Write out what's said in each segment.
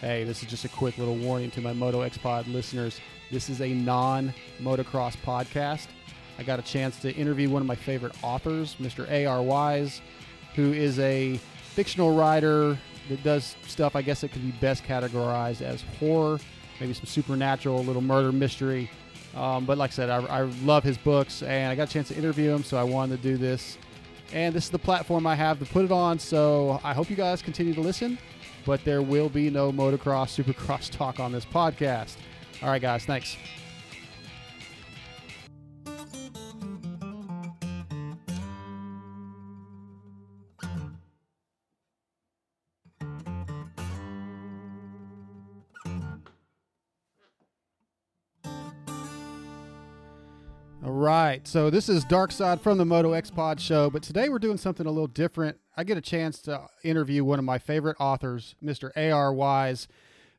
Hey, this is just a quick little warning to my Moto X Pod listeners. This is a non motocross podcast. I got a chance to interview one of my favorite authors, Mr. A.R. Wise, who is a fictional writer that does stuff I guess it could be best categorized as horror, maybe some supernatural, a little murder mystery. Um, but like I said, I, I love his books, and I got a chance to interview him, so I wanted to do this. And this is the platform I have to put it on, so I hope you guys continue to listen. But there will be no motocross, supercross talk on this podcast. All right, guys, thanks. Right, so this is Dark Side from the Moto X Pod Show, but today we're doing something a little different. I get a chance to interview one of my favorite authors, Mr. A.R. Wise,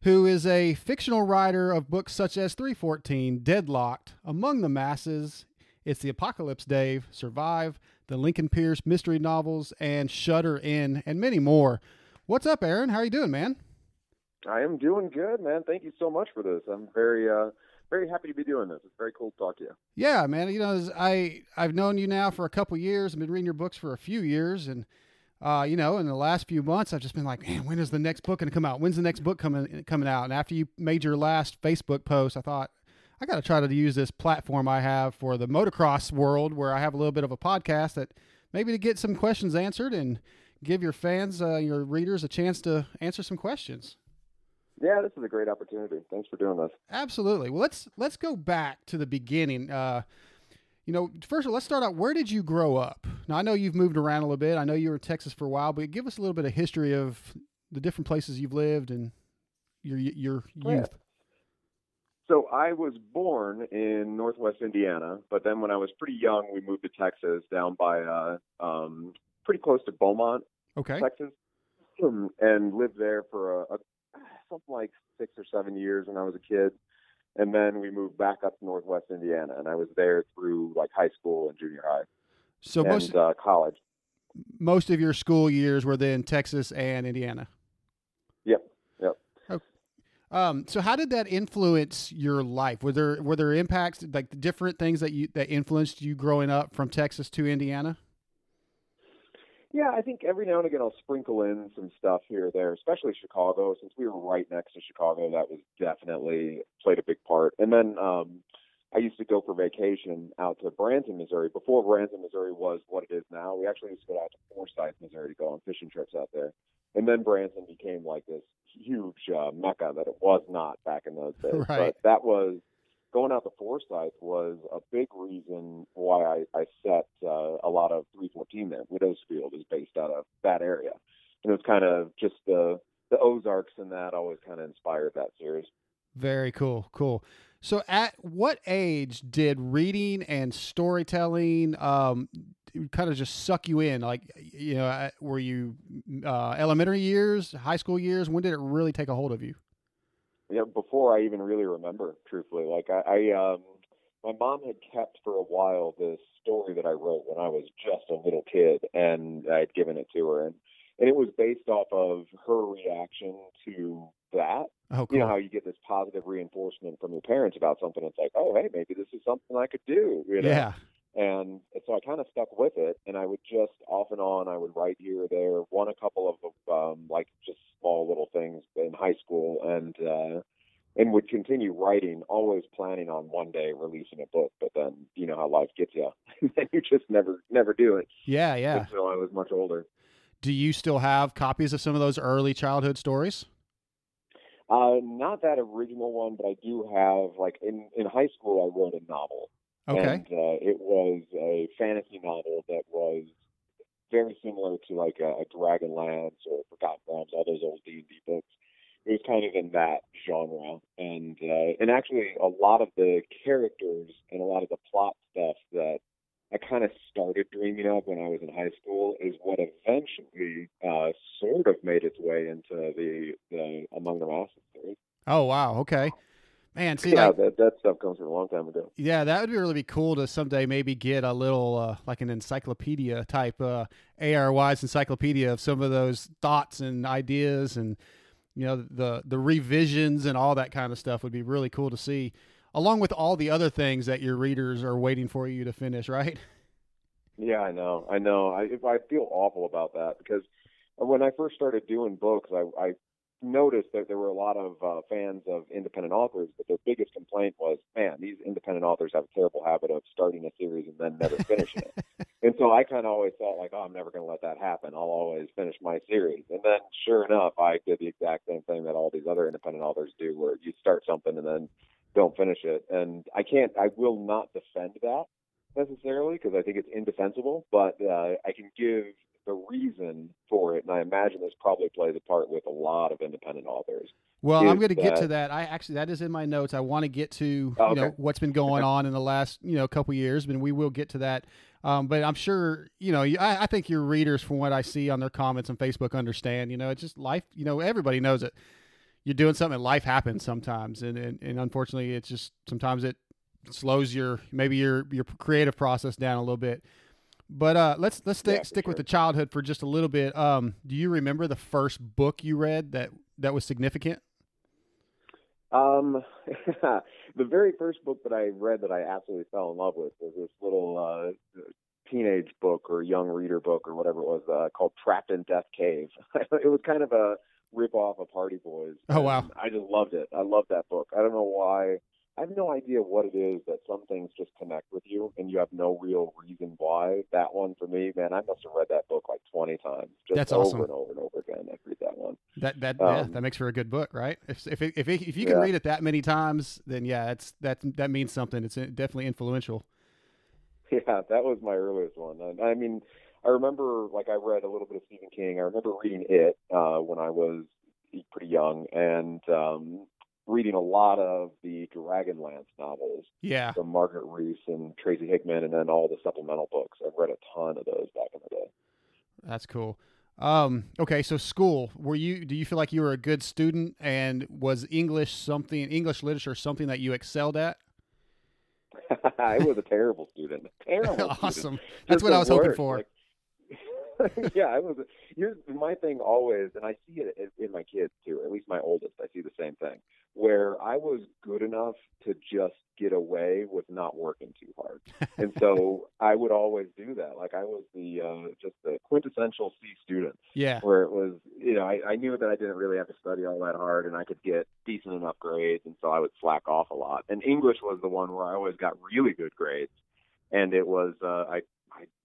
who is a fictional writer of books such as 314, Deadlocked, Among the Masses, It's the Apocalypse Dave, Survive, the Lincoln Pierce mystery novels, and Shutter In, and many more. What's up, Aaron? How are you doing, man? I am doing good, man. Thank you so much for this. I'm very uh very happy to be doing this. It's very cool to talk to you. Yeah, man. You know, I I've known you now for a couple years. I've been reading your books for a few years, and uh, you know, in the last few months, I've just been like, man, when is the next book going to come out? When's the next book coming coming out? And after you made your last Facebook post, I thought I got to try to use this platform I have for the motocross world, where I have a little bit of a podcast that maybe to get some questions answered and give your fans, uh, your readers, a chance to answer some questions. Yeah, this is a great opportunity. Thanks for doing this. Absolutely. Well, let's let's go back to the beginning. Uh, you know, first of all, let's start out. Where did you grow up? Now, I know you've moved around a little bit. I know you were in Texas for a while, but give us a little bit of history of the different places you've lived and your your youth. So I was born in Northwest Indiana, but then when I was pretty young, we moved to Texas, down by uh, um, pretty close to Beaumont, Okay. Texas, and lived there for a, a something like six or seven years when I was a kid. And then we moved back up to Northwest Indiana, and I was there through like high school and junior high So and most uh, college. most of your school years were then Texas and Indiana. Yep, yep. Um, so how did that influence your life? Were there were there impacts like the different things that you that influenced you growing up from Texas to Indiana? Yeah, I think every now and again I'll sprinkle in some stuff here or there, especially Chicago. Since we were right next to Chicago, that was definitely played a big part. And then um, I used to go for vacation out to Branson, Missouri. Before Branson, Missouri was what it is now, we actually used to go out to Forsyth, Missouri to go on fishing trips out there. And then Branson became like this huge uh, mecca that it was not back in those days. Right. But that was going out to Forsyth was a big reason why I, I set uh, a lot of 314 there. Widowsfield is based out of that area. And it was kind of just the the Ozarks and that always kind of inspired that series. Very cool, cool. So, at what age did reading and storytelling um, kind of just suck you in? Like, you know, uh, were you uh, elementary years, high school years? When did it really take a hold of you? You know, before I even really remember, truthfully. Like I, I um my mom had kept for a while this story that I wrote when I was just a little kid and I had given it to her and and it was based off of her reaction to that. Oh, cool. You know how you get this positive reinforcement from your parents about something. It's like, oh, hey, maybe this is something I could do. You know? yeah. And so I kind of stuck with it, and I would just off and on, I would write here or there, won a couple of um, like just small little things in high school, and uh, and would continue writing, always planning on one day releasing a book. But then you know how life gets you, and you just never never do it Yeah, yeah. until I was much older. Do you still have copies of some of those early childhood stories? Uh, not that original one, but I do have like in in high school I wrote a novel. Okay. And uh, it was a fantasy novel that was very similar to like a, a Dragonlance or Forgotten Realms, all those old D and D books. It was kind of in that genre, and uh, and actually a lot of the characters and a lot of the plot stuff that I kind of started dreaming of when I was in high school is what eventually uh, sort of made its way into the the Among the Masses series. Oh, wow. Okay. Man, see, yeah, like, that that stuff comes from a long time ago. Yeah, that would be really be cool to someday maybe get a little uh, like an encyclopedia type uh, AR Wise encyclopedia of some of those thoughts and ideas and you know the the revisions and all that kind of stuff would be really cool to see, along with all the other things that your readers are waiting for you to finish. Right? Yeah, I know. I know. I I feel awful about that because when I first started doing books, I, I noticed that there were a lot of uh, fans of independent authors, but their biggest complaint was, man, these independent authors have a terrible habit of starting a series and then never finishing it. And so I kind of always felt like, oh, I'm never going to let that happen. I'll always finish my series. And then, sure enough, I did the exact same thing that all these other independent authors do, where you start something and then don't finish it. And I can't, I will not defend that necessarily because I think it's indefensible, but uh, I can give the reason for it, and I imagine this probably plays a part with a lot of independent authors. Well, I'm going to get to that. I actually that is in my notes. I want to get to oh, okay. you know what's been going on in the last you know couple years, and we will get to that. Um, but I'm sure you know. I, I think your readers, from what I see on their comments on Facebook, understand. You know, it's just life. You know, everybody knows it. You're doing something. Life happens sometimes, and, and and unfortunately, it's just sometimes it slows your maybe your your creative process down a little bit. But uh, let's let's stick yeah, stick sure. with the childhood for just a little bit. Um, do you remember the first book you read that that was significant? Um, the very first book that I read that I absolutely fell in love with was this little uh, teenage book or young reader book or whatever it was uh, called Trapped in Death Cave. it was kind of a rip off of Hardy Boys. Oh wow! I just loved it. I loved that book. I don't know why. I have no idea what it is that some things just connect with you and you have no real reason why. That one for me, man, I must have read that book like 20 times. Just That's over awesome. and over and over again. I read that one. That that um, yeah, that makes for a good book, right? If if if, if you can yeah. read it that many times, then yeah, that's that that means something. It's definitely influential. Yeah, that was my earliest one. I, I mean, I remember like I read a little bit of Stephen King. I remember reading it uh, when I was pretty young, and um, reading a lot of the Dragonlance novels. Yeah. From Margaret Reese and Tracy Hickman, and then all the supplemental books. I've read a ton of those back in the day. That's cool. Um, okay, so school. Were you? Do you feel like you were a good student, and was English something, English literature, something that you excelled at? I was a terrible student. Terrible. awesome. Student. That's Just what I was hoping for. Like, yeah, I was. Here's my thing always, and I see it in my kids too. At least my oldest, I see the same thing. Where I was good enough to just get away with not working too hard, and so I would always do that. Like I was the uh, just the quintessential C student. Yeah. Where it was, you know, I, I knew that I didn't really have to study all that hard, and I could get decent enough grades, and so I would slack off a lot. And English was the one where I always got really good grades, and it was uh, I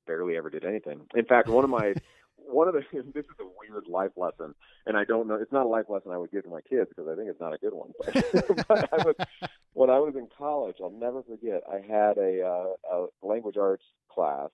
barely ever did anything. In fact, one of my one of the this is a weird life lesson, and I don't know. It's not a life lesson I would give to my kids because I think it's not a good one. But, but I was, when I was in college, I'll never forget. I had a, uh, a language arts class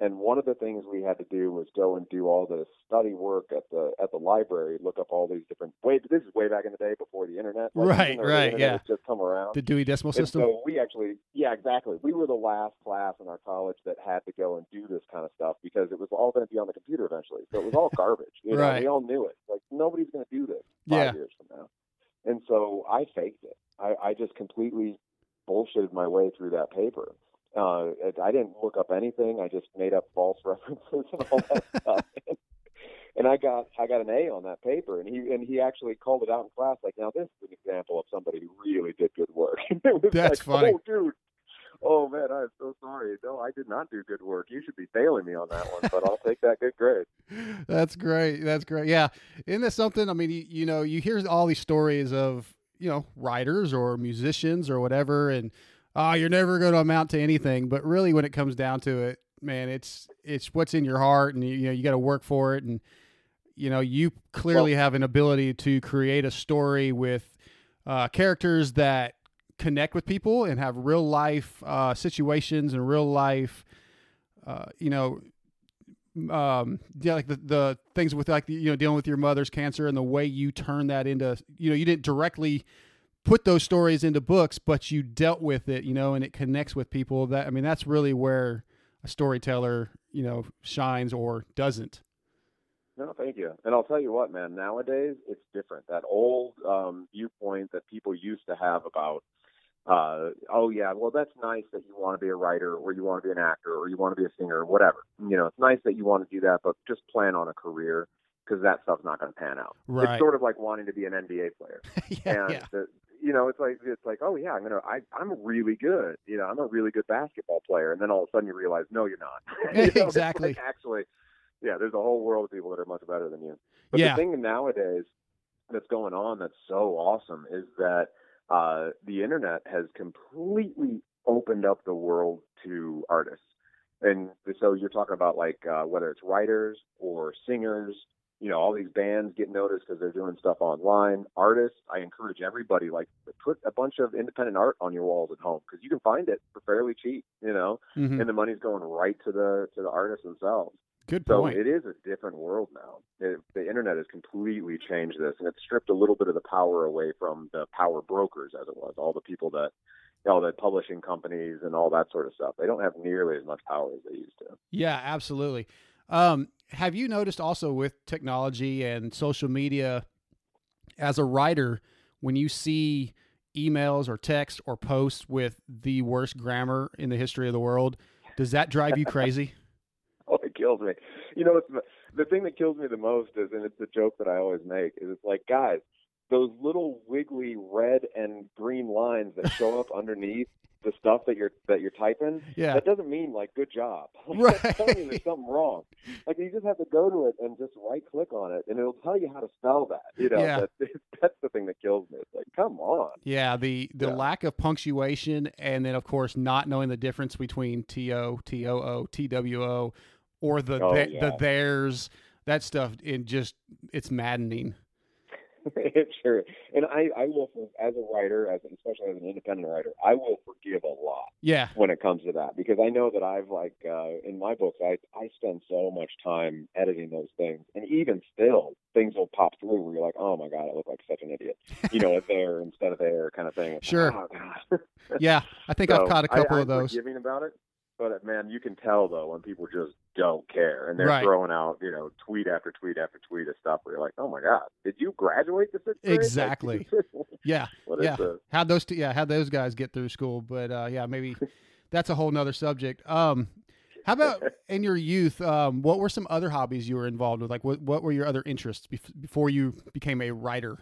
and one of the things we had to do was go and do all the study work at the at the library, look up all these different. Wait, this is way back in the day before the internet. Like, right, right, yeah. Just come around. The Dewey Decimal and System. So we actually, yeah, exactly. We were the last class in our college that had to go and do this kind of stuff because it was all going to be on the computer eventually. So it was all garbage. You know, right. we all knew it. Like nobody's going to do this five yeah. years from now. And so I faked it. I, I just completely bullshitted my way through that paper. Uh, I didn't look up anything. I just made up false references and all that stuff. and I got I got an A on that paper, and he and he actually called it out in class. Like, now this is an example of somebody who really did good work. That's like, funny. Oh, dude. Oh man, I'm so sorry. No, I did not do good work. You should be failing me on that one, but I'll take that good grade. That's great. That's great. Yeah, isn't that something? I mean, you, you know, you hear all these stories of you know writers or musicians or whatever, and oh, you're never going to amount to anything. But really, when it comes down to it, man, it's it's what's in your heart, and you, you know you got to work for it, and you know you clearly well, have an ability to create a story with uh, characters that connect with people and have real life uh, situations and real life, uh, you know. Um, yeah, like the, the things with like you know dealing with your mother's cancer and the way you turn that into you know you didn't directly put those stories into books, but you dealt with it, you know, and it connects with people. That I mean, that's really where a storyteller, you know, shines or doesn't. No, thank you. And I'll tell you what, man. Nowadays, it's different. That old um, viewpoint that people used to have about, uh, oh yeah, well that's nice that you want to be a writer or you want to be an actor or you want to be a singer or whatever. You know, it's nice that you want to do that, but just plan on a career because that stuff's not going to pan out. Right. It's sort of like wanting to be an NBA player. yeah, and yeah. the, you know, it's like it's like, oh yeah, I'm gonna, I, I'm really good. You know, I'm a really good basketball player, and then all of a sudden you realize, no, you're not. You know, Exactly. like, actually, yeah, there's a whole world of people that are much better than you. But Yeah. the thing nowadays that's going on that's so awesome is that uh, the internet has completely opened up the world to artists. And so you're talking about like uh, whether it's writers or singers, you know, all these bands get noticed because they're doing stuff online. Artists, I encourage everybody like put a bunch of independent art on your walls at home because you can find it for fairly cheap, you know, Mhm. and the money's going right to the to the artists themselves. Good point. So it is a different world now. It, the internet has completely changed this, and it's stripped a little bit of the power away from the power brokers, as it was. All the people that, you know, the publishing companies and all that sort of stuff. They don't have nearly as much power as they used to. Yeah, absolutely. Um, have you noticed also with technology and social media, as a writer, when you see emails or text or posts with the worst grammar in the history of the world, does that drive you crazy? Oh, it kills me. You know, it's, the- thing that kills me the most is, and it's the joke that I always make, is it's like, guys, those little wiggly red and green lines that show up underneath the stuff that you're that you're typing, Yeah. that doesn't mean like good job. Right. That's telling you there's something wrong. Like you just have to go to it and just right click on it, and it'll tell you how to spell that. You know, Yeah. that, that's the thing that kills me. It's like, come on. Yeah, the the Yeah. lack of punctuation, and then of course not knowing the difference between T O T O O T W O, or the Oh, the, yeah. the theirs. That stuff it just it's maddening. it sure. And I, I will, as a writer, as especially as an independent writer, I will forgive a lot. Yeah, when it comes to that because I know that I've like uh, in my books I I spend so much time editing those things and even still things will pop through where you're like oh my god I look like such an idiot you know a there instead of there kind of thing It's Sure. like, oh, God. yeah. I think So I've caught a couple I'm of those. forgiving about it but man you can tell though when people just don't care and they're Right. throwing out you know tweet after tweet after tweet of stuff where you're like oh my god did you graduate the sixth grade Exactly. Yeah, what Yeah. how'd those two, yeah how'd those guys get through school? But uh, yeah, maybe that's a whole nother subject. Um, how about in your youth? Um, what were some other hobbies you were involved with? Like, what what were your other interests bef- before you became a writer?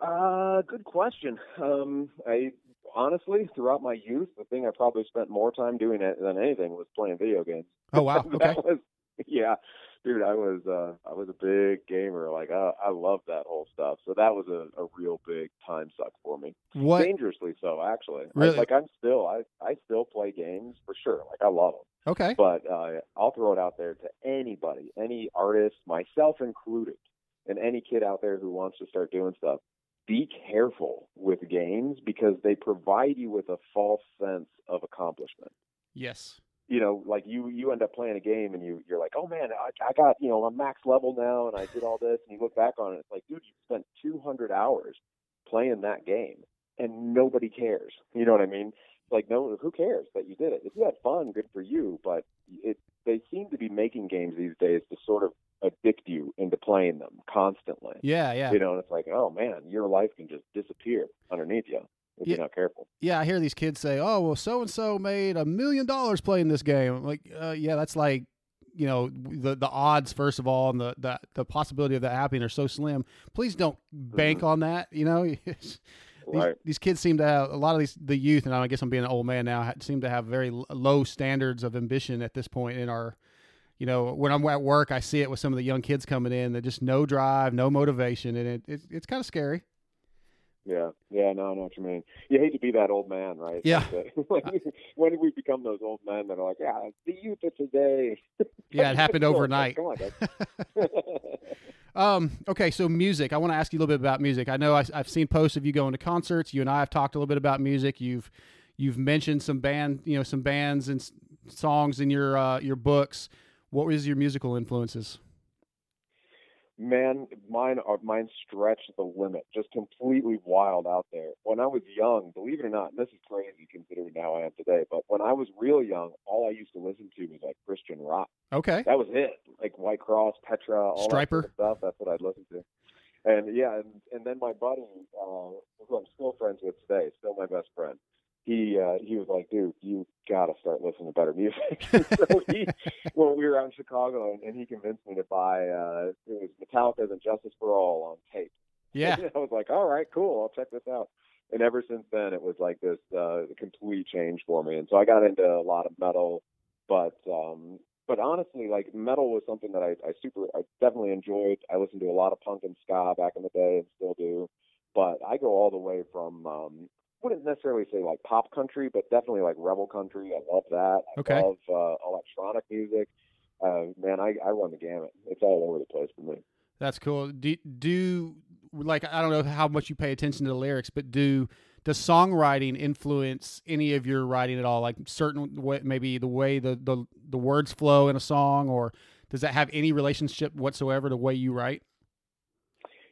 Uh, good question. Um, I honestly, throughout my youth, the thing I probably spent more time doing it than anything was playing video games. Oh wow, okay, was, yeah, dude. I was, uh, I was a big gamer. Like, I, I loved that whole stuff. So that was a, a real big time suck for me. what? Dangerously so, actually. I- Really? like, I'm still, I, I still play games for sure. Like, I love them. Okay, But uh, I'll throw it out there to anybody, any artist, myself included, and any kid out there who wants to start doing stuff. Be careful with games because they provide you with a false sense of accomplishment. yes, You know, like you you end up playing a game and you you're like, oh man, I, I got you know I'm max level now and I did all this and you look back on it, it's like, dude, you spent 200 hours playing that game and nobody cares. You know what I mean? Like no, who cares that you did it? If you had fun, good for you. But it they seem to be making games these days to sort of addict you into playing them constantly. yeah, yeah, You know, and it's like, oh man, your life can just disappear underneath you if Yeah. you're not careful. yeah. I hear these kids say, "Oh, well, so and so made a million dollars playing this game." I'm like, uh, yeah, that's like, you know, the the odds first of all, and the the, the possibility of that happening are so slim. Please don't bank on that. You know, these, Right. these kids seem to have a lot of these the youth, and I guess I'm being an old man now. Seem to have very l- low standards of ambition at this point in our. You know, when I'm at work, I see it with some of the young kids coming in. That just no drive, no motivation, and it, it's it's kind of scary. Yeah, yeah, no, I know what you mean. You hate to be that old man, right? Yeah. Like, when, did we become those old men that are like, yeah, the youth of today? Yeah, it happened overnight. Come on. Um, okay, so music. I want to ask you a little bit about music. I know I, I've seen posts of you going to concerts. You and I have talked a little bit about music. You've you've mentioned some band, you know, some bands and s- songs in your uh, your books. What was your musical influences? Man, mine are mine stretch the limit, just completely wild out there. When I was young, believe it or not, and this is crazy considering how I am today, but when I was real young, all I used to listen to was like Christian rock. Okay, That was it. Like White Cross, Petra, all Stryper. that sort of stuff. That's what I'd listen to. And yeah, and, and then my buddy, uh, who I'm still friends with today, still my best friend. He uh, he was like, dude, you got to start listening to better music. so he, when we were out in Chicago, and, and he convinced me to buy uh, it was Metallica's and Justice for All on tape. Yeah, And I was like, all right, cool, I'll check this out. And ever since then, it was like this uh, complete change for me. And so I got into a lot of metal, but um, but honestly, like metal was something that I, I super, I definitely enjoyed. I listened to a lot of punk and ska back in the day, and still do. But I go all the way from um, wouldn't necessarily say like pop country, but definitely like rebel country. I love that. I Okay. love uh, electronic music. Uh, man, I, I run the gamut. It's all over the place for me. that's cool. Do do like I don't know how much you pay attention to the lyrics, but do does songwriting influence any of your writing at all? Like certain way, maybe the way the, the the words flow in a song, or does that have any relationship whatsoever to the way you write?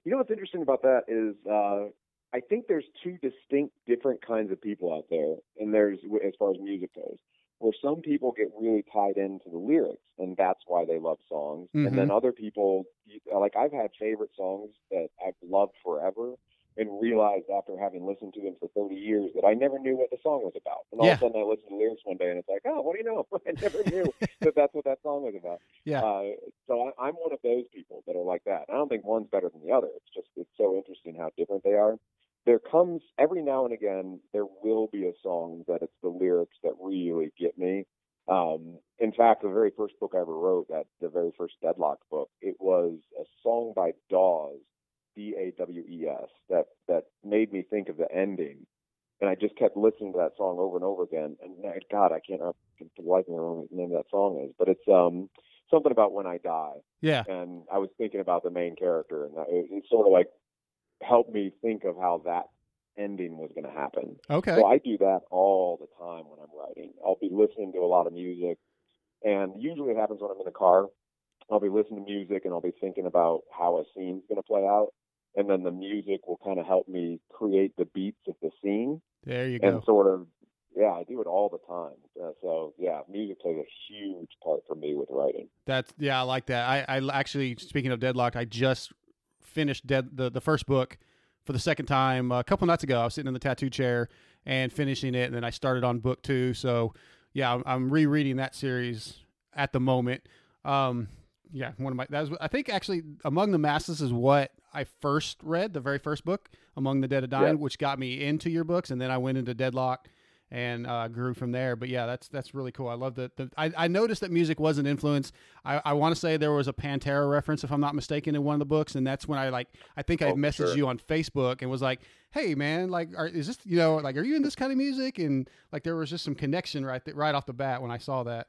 You know what's interesting about that is uh, I think there's two distinct different kinds of people out there, and there's as far as music goes, where some people get really tied into the lyrics, and that's why they love songs, and then other people, like I've had favorite songs that I've loved forever. And realized after having listened to them for 30 years that I never knew what the song was about. And all Yeah. of a sudden I listened to the lyrics one day and it's like, oh, what do you know? I never knew that that's what that song was about. Yeah. Uh, so I, I'm one of those people that are like that. I don't think one's better than the other. It's just it's so interesting how different they are. There comes every now and again there will be a song that it's the lyrics that really get me. Um, in fact, the very first book I ever wrote, that the very first Deadlock book, it was a song by Dawes, D A W E S, that that made me think of the ending. And I just kept listening to that song over and over again. And God, I can't for the life of me remember what the name of that song is, but it's um something about when I die Yeah. and I was thinking about the main character, and it, it sort of like helped me think of how that ending was going to happen. Okay. So I do that all the time when I'm writing. I'll be listening to a lot of music, and usually it happens when I'm in the car. I'll be listening to music, and I'll be thinking about how a scene's going to play out, and then the music will kind of help me create the beats of the scene, There you go. and sort of. Yeah, I do it all the time. Uh, so yeah, music plays a huge part for me with writing. That's yeah, I like that. I, I actually speaking of Deadlocked, I just finished dead the, the first book for the second time uh, a couple nights ago. I was sitting in the tattoo chair and finishing it, and then I started on book two. So yeah, I'm, I'm rereading that series at the moment. Um, yeah, one of my that was I think actually Among the Masses is what I first read, the very first book, Among the Dead of Dying, Yeah. which got me into your books, and then I went into Deadlock and uh, grew from there. But yeah, that's that's really cool. I love that. The, I, I noticed that music was an influence. I, I want to say there was a Pantera reference, if I'm not mistaken, in one of the books, and that's when I like. I think I Oh, messaged sure. you on Facebook and was like, "Hey, man, like, are, is this you know like are you in this kind of music?" And like there was just some connection right th- right off the bat when I saw that.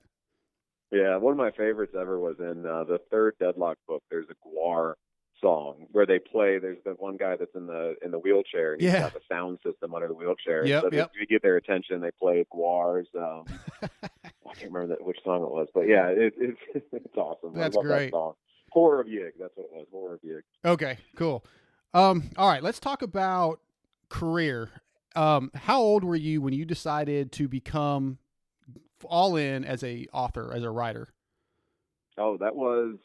Yeah, one of my favorites ever was in uh, the third Deadlock book. There's a Gwar song where they play. There's the one guy that's in the in the wheelchair. And he's Yeah. got the sound system under the wheelchair. Yep, so they- yep. to get their attention, they play Gwar's. Um, I can't remember that, which song it was, but yeah, it, it's it's awesome. That's great. That song. Horror of Yig. That's what it was. Horror of Yig. Okay, cool. Um, all right, let's talk about career. Um, how old were you when you decided to become all in as a author, as a writer? Oh, that was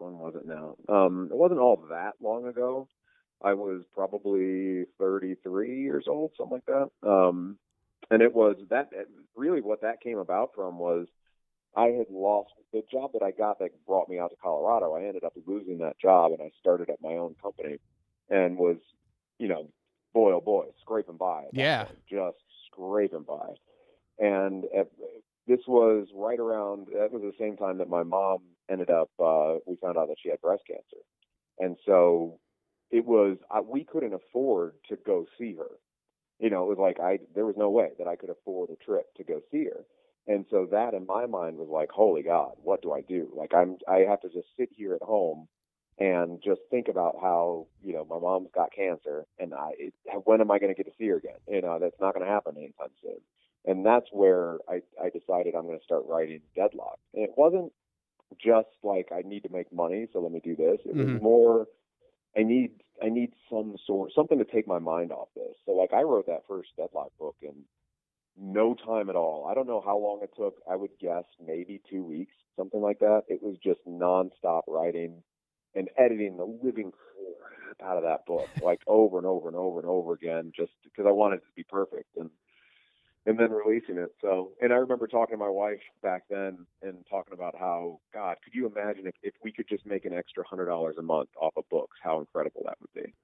when was it now? Um, it wasn't all that long ago. I was probably 33 years old, something like that. Um, and it was that really what that came about from was I had lost the job that I got that brought me out to Colorado. I ended up losing that job, and I started up my own company, and was, you know, boy oh boy, scraping by. Yeah. just scraping by. And at, this was right around. That was the same time that my mom ended up. Uh, we found out that she had breast cancer, and so it was. I, we couldn't afford to go see her. You know, it was like I. There was no way that I could afford a trip to go see her. And so that in my mind was like, holy God, what do I do? Like I'm, I have to just sit here at home and just think about how, you know, my mom's got cancer and I, it, when am I going to get to see her again? You know, that's not going to happen anytime soon. And that's where I, I decided I'm going to start writing Deadlock. And it wasn't just like I need to make money, so let me do this. It Mhm. was more I need I need some sort something to take my mind off this. So like I wrote that first Deadlock book in no time at all. I don't know how long it took. I would guess maybe two weeks, something like that. It was just nonstop writing and editing the living crap out of that book, like over and over and over and over again, just because I wanted it to be perfect. And and then releasing it. So, and I remember talking to my wife back then and talking about how, God, could you imagine if, if we could just make an extra hundred dollars a month off of books, how incredible that would be.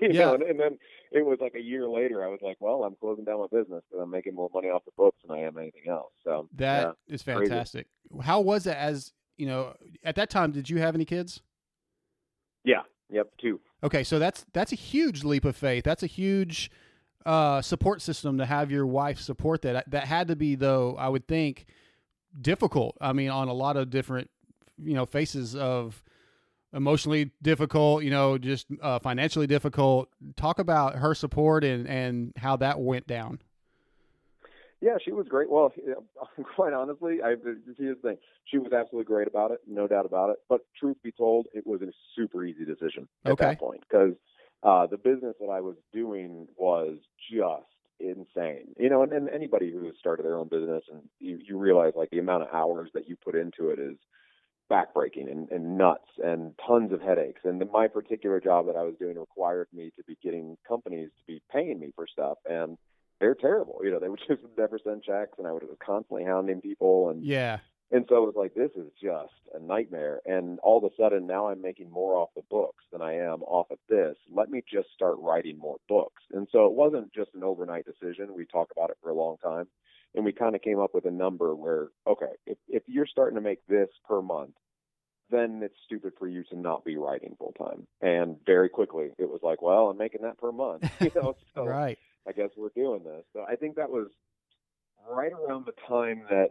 you Yeah. know, and, and then it was like a year later, I was like, well, I'm closing down my business because I'm making more money off the books than I am anything else. So That is crazy. fantastic. How was it as you know at that time? Did you have any kids? yeah, yeah, yep, two. Okay, so that's that's a huge leap of faith. That's a huge uh, support system to have your wife support that. That had to be though, I would think, difficult. I mean, on a lot of different you know faces of emotionally difficult, you know, just uh, financially difficult. Talk about her support and and how that went down. Yeah, she was great. Well, quite honestly, I here's the thing: she was absolutely great about it, no doubt about it. But truth be told, it was a super easy decision at Okay. that point because uh, the business that I was doing was just insane. You know, and, and anybody who has started their own business and you, you realize like the amount of hours that you put into it is backbreaking and, and nuts and tons of headaches. And the, my particular job that I was doing required me to be getting companies to be paying me for stuff and they're terrible. You know, they would just never send checks and I would constantly hounding people and Yeah. And so it was like, this is just a nightmare. And all of a sudden, now I'm making more off the books than I am off of this. Let me just start writing more books. And so it wasn't just an overnight decision. We talked about it for a long time. And we kind of came up with a number where, okay, if, if you're starting to make this per month, then it's stupid for you to not be writing full time. And very quickly, it was like, well, I'm making that per month. You know, so Right. I guess we're doing this. So I think that was right around the time that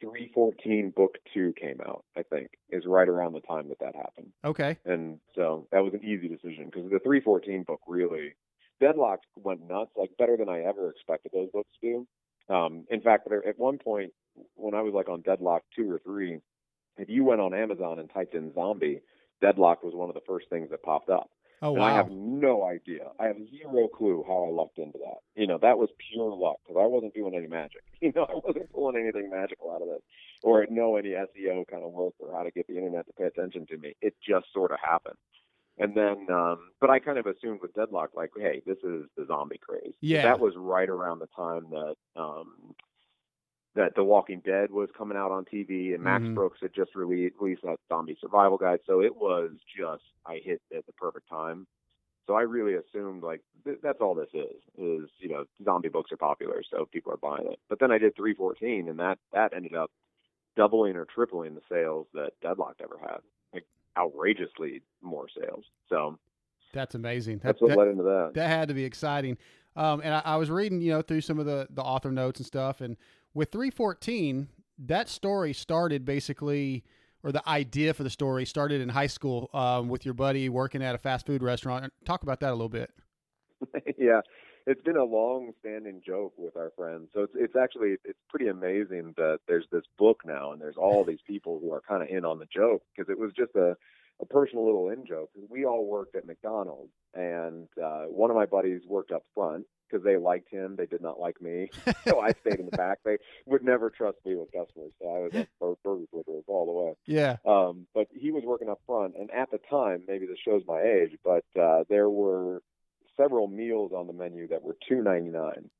314 book two came out. I think is right around the time that that happened, Okay. and so that was an easy decision because the 314 book really Deadlock went nuts, like better than I ever expected those books to do. Um, in fact, there- at one point when I was like on Deadlock two or three, if you went on Amazon and typed in zombie, Deadlock was one of the first things that popped up. Oh And I have no idea. I have zero clue how I lucked into that. You know, that was pure luck because I wasn't doing any magic. You know, I wasn't pulling anything magical out of this or know any SEO kind of work or how to get the internet to pay attention to me. It just sort of happened. And then, um, but I kind of assumed with Deadlock, like, hey, this is the zombie craze. Yeah. That was right around the time that, um, that The Walking Dead was coming out on TV, and Max Mhm. Brooks had just released, released that zombie survival guide. So it was just I hit at the perfect time. So I really assumed like th- that's all this is is you know zombie books are popular, so people are buying it. But then I did 314, and that that ended up doubling or tripling the sales that Deadlock ever had, like outrageously more sales. So That's amazing. that's That- what that- led into that. that had to be exciting. Um, and I, I was reading, you know, through some of the the author notes and stuff, and with 314, that story started basically, or the idea for the story started in high school um, with your buddy working at a fast food restaurant. Talk about that a little bit. yeah, it's been a long-standing joke with our friends. So it's it's actually it's pretty amazing that there's this book now, and there's all these people who are kind of in on the joke because it was just a a personal little in joke. We all worked at McDonald's, and uh, one of my buddies worked up front because they liked him. They did not like me, so I stayed in the back. They would never trust me with customers, so I was a burger flipper all the way. Yeah. Um, but he was working up front, and at the time, maybe this shows my age, but uh, there were several meals on the menu that were two ninety nine,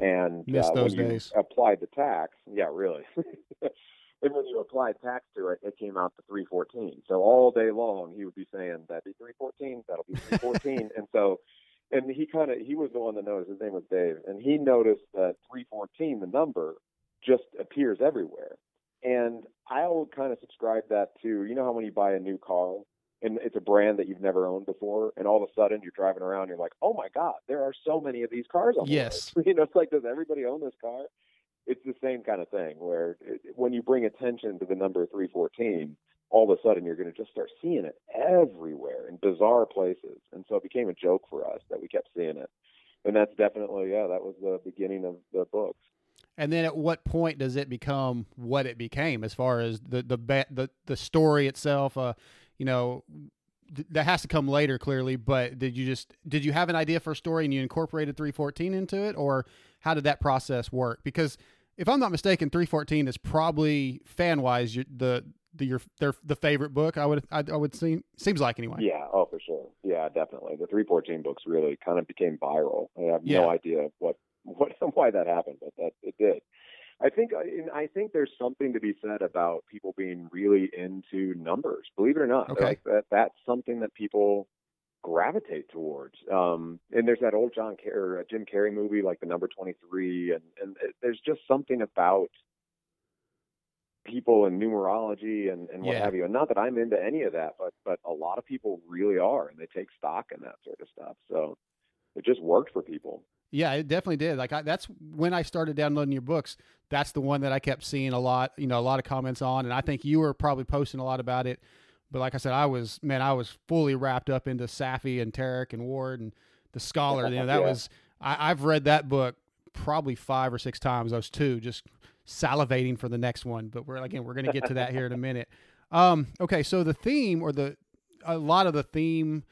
and Miss uh, those when days. you applied the tax, yeah, really. and when you applied tax to it, it came out to three fourteen. So all day long, he would be saying that'd be three fourteen, that'll be three fourteen, and so. And he kind of he was the one that noticed. His name was Dave, and he noticed that 314, the number, just appears everywhere. And I would kind of subscribe that to, you know how when you buy a new car and it's a brand that you've never owned before, and all of a sudden you're driving around, you're like, oh my God, there are so many of these cars on Yes. You know, it's like, does everybody own this car? It's the same kind of thing where it, when you bring attention to the number 314, all of a sudden you're going to just start seeing it everywhere in bizarre places. And so it became a joke for us that we kept seeing it. And that's definitely, yeah, that was the beginning of the books. And then at what point does it become what it became as far as the the the, the story itself? Uh, you know, th- that has to come later clearly. But did you just did you have an idea for a story and you incorporated 314 into it, or how did that process work? Because if I'm not mistaken, 314 is probably fan wise the the your their the favorite book. I would I, I would seem seems like anyway. Yeah, oh for sure. Yeah, definitely. The 314 books really kind of became viral. I have Yeah. no idea what what why that happened, but that it did. I think uh, I think there's something to be said about people being really into numbers. Believe it or not, okay. like that that's something that people gravitate towards. Um, and there's that old John Car- uh, Jim Carrey movie, like the number 23, and and it, there's just something about people and numerology and, and what Yeah. have you. And not that I'm into any of that, but but a lot of people really are, and they take stock in that sort of stuff. So it just worked for people. Yeah, it definitely did. Like I, that's when I started downloading your books. That's the one that I kept seeing a lot, you know, a lot of comments on, and I think you were probably posting a lot about it. But like I said, I was man, I was fully wrapped up into Safi and Tarek and Ward and the Scholar. You know, that Yeah. was I, I've read that book probably five or six times. Those two, just salivating for the next one. But we're again, we're going to get to that here in a minute. Um, okay, so the theme or the a lot of the theme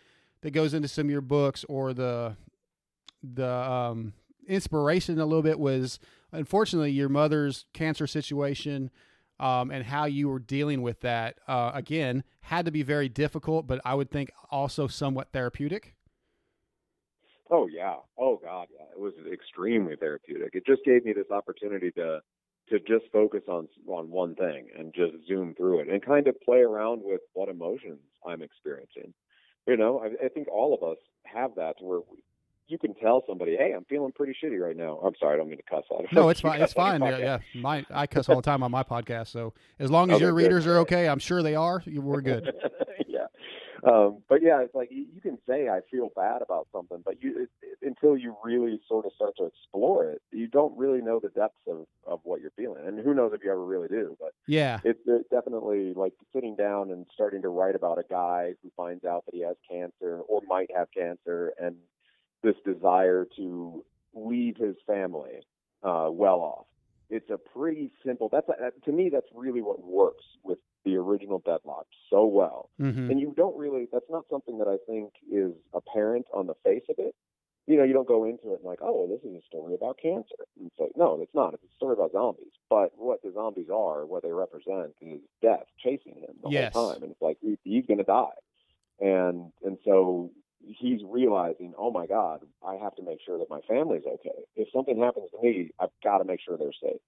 that goes into some of your books or the the um, inspiration a little bit was unfortunately your mother's cancer situation um, and how you were dealing with that uh, again had to be very difficult but i would think also somewhat therapeutic Oh yeah. Oh god, yeah. It was extremely therapeutic. It just gave me this opportunity to to just focus on on one thing and just zoom through it and kind of play around with what emotions I'm experiencing. You know, I, I think all of us have that where we, you can tell somebody, "Hey, I'm feeling pretty shitty right now." I'm sorry, I don't mean to cuss out. no it's fine it's fine yeah, yeah. my i cuss all the time on my podcast so as long as Okay, your good. readers are okay i'm sure they are we're good yeah. Um, but yeah, it's like you, you can say I feel bad about something, but you until you really sort of start to explore it, you don't really know the depths of of what you're feeling. And who knows if you ever really do? But yeah it's it's definitely like sitting down and starting to write about a guy who finds out that he has cancer or might have cancer, and this desire to leave his family uh, well off. It's a pretty simple. That's a, to me. That's really what works with the original Deadlock so well hmm and you don't really that's not something that i think is apparent on the face of it you know you don't go into it and like oh this is a story about cancer. And it's like no it's not. It's a story about zombies. But what the zombies are what they represent is death chasing him the Yes. whole time. And it's like he, he's going to die. And and so he's realizing oh my god i have to make sure that my family's okay. If something happens to me i've got to make sure they're safe.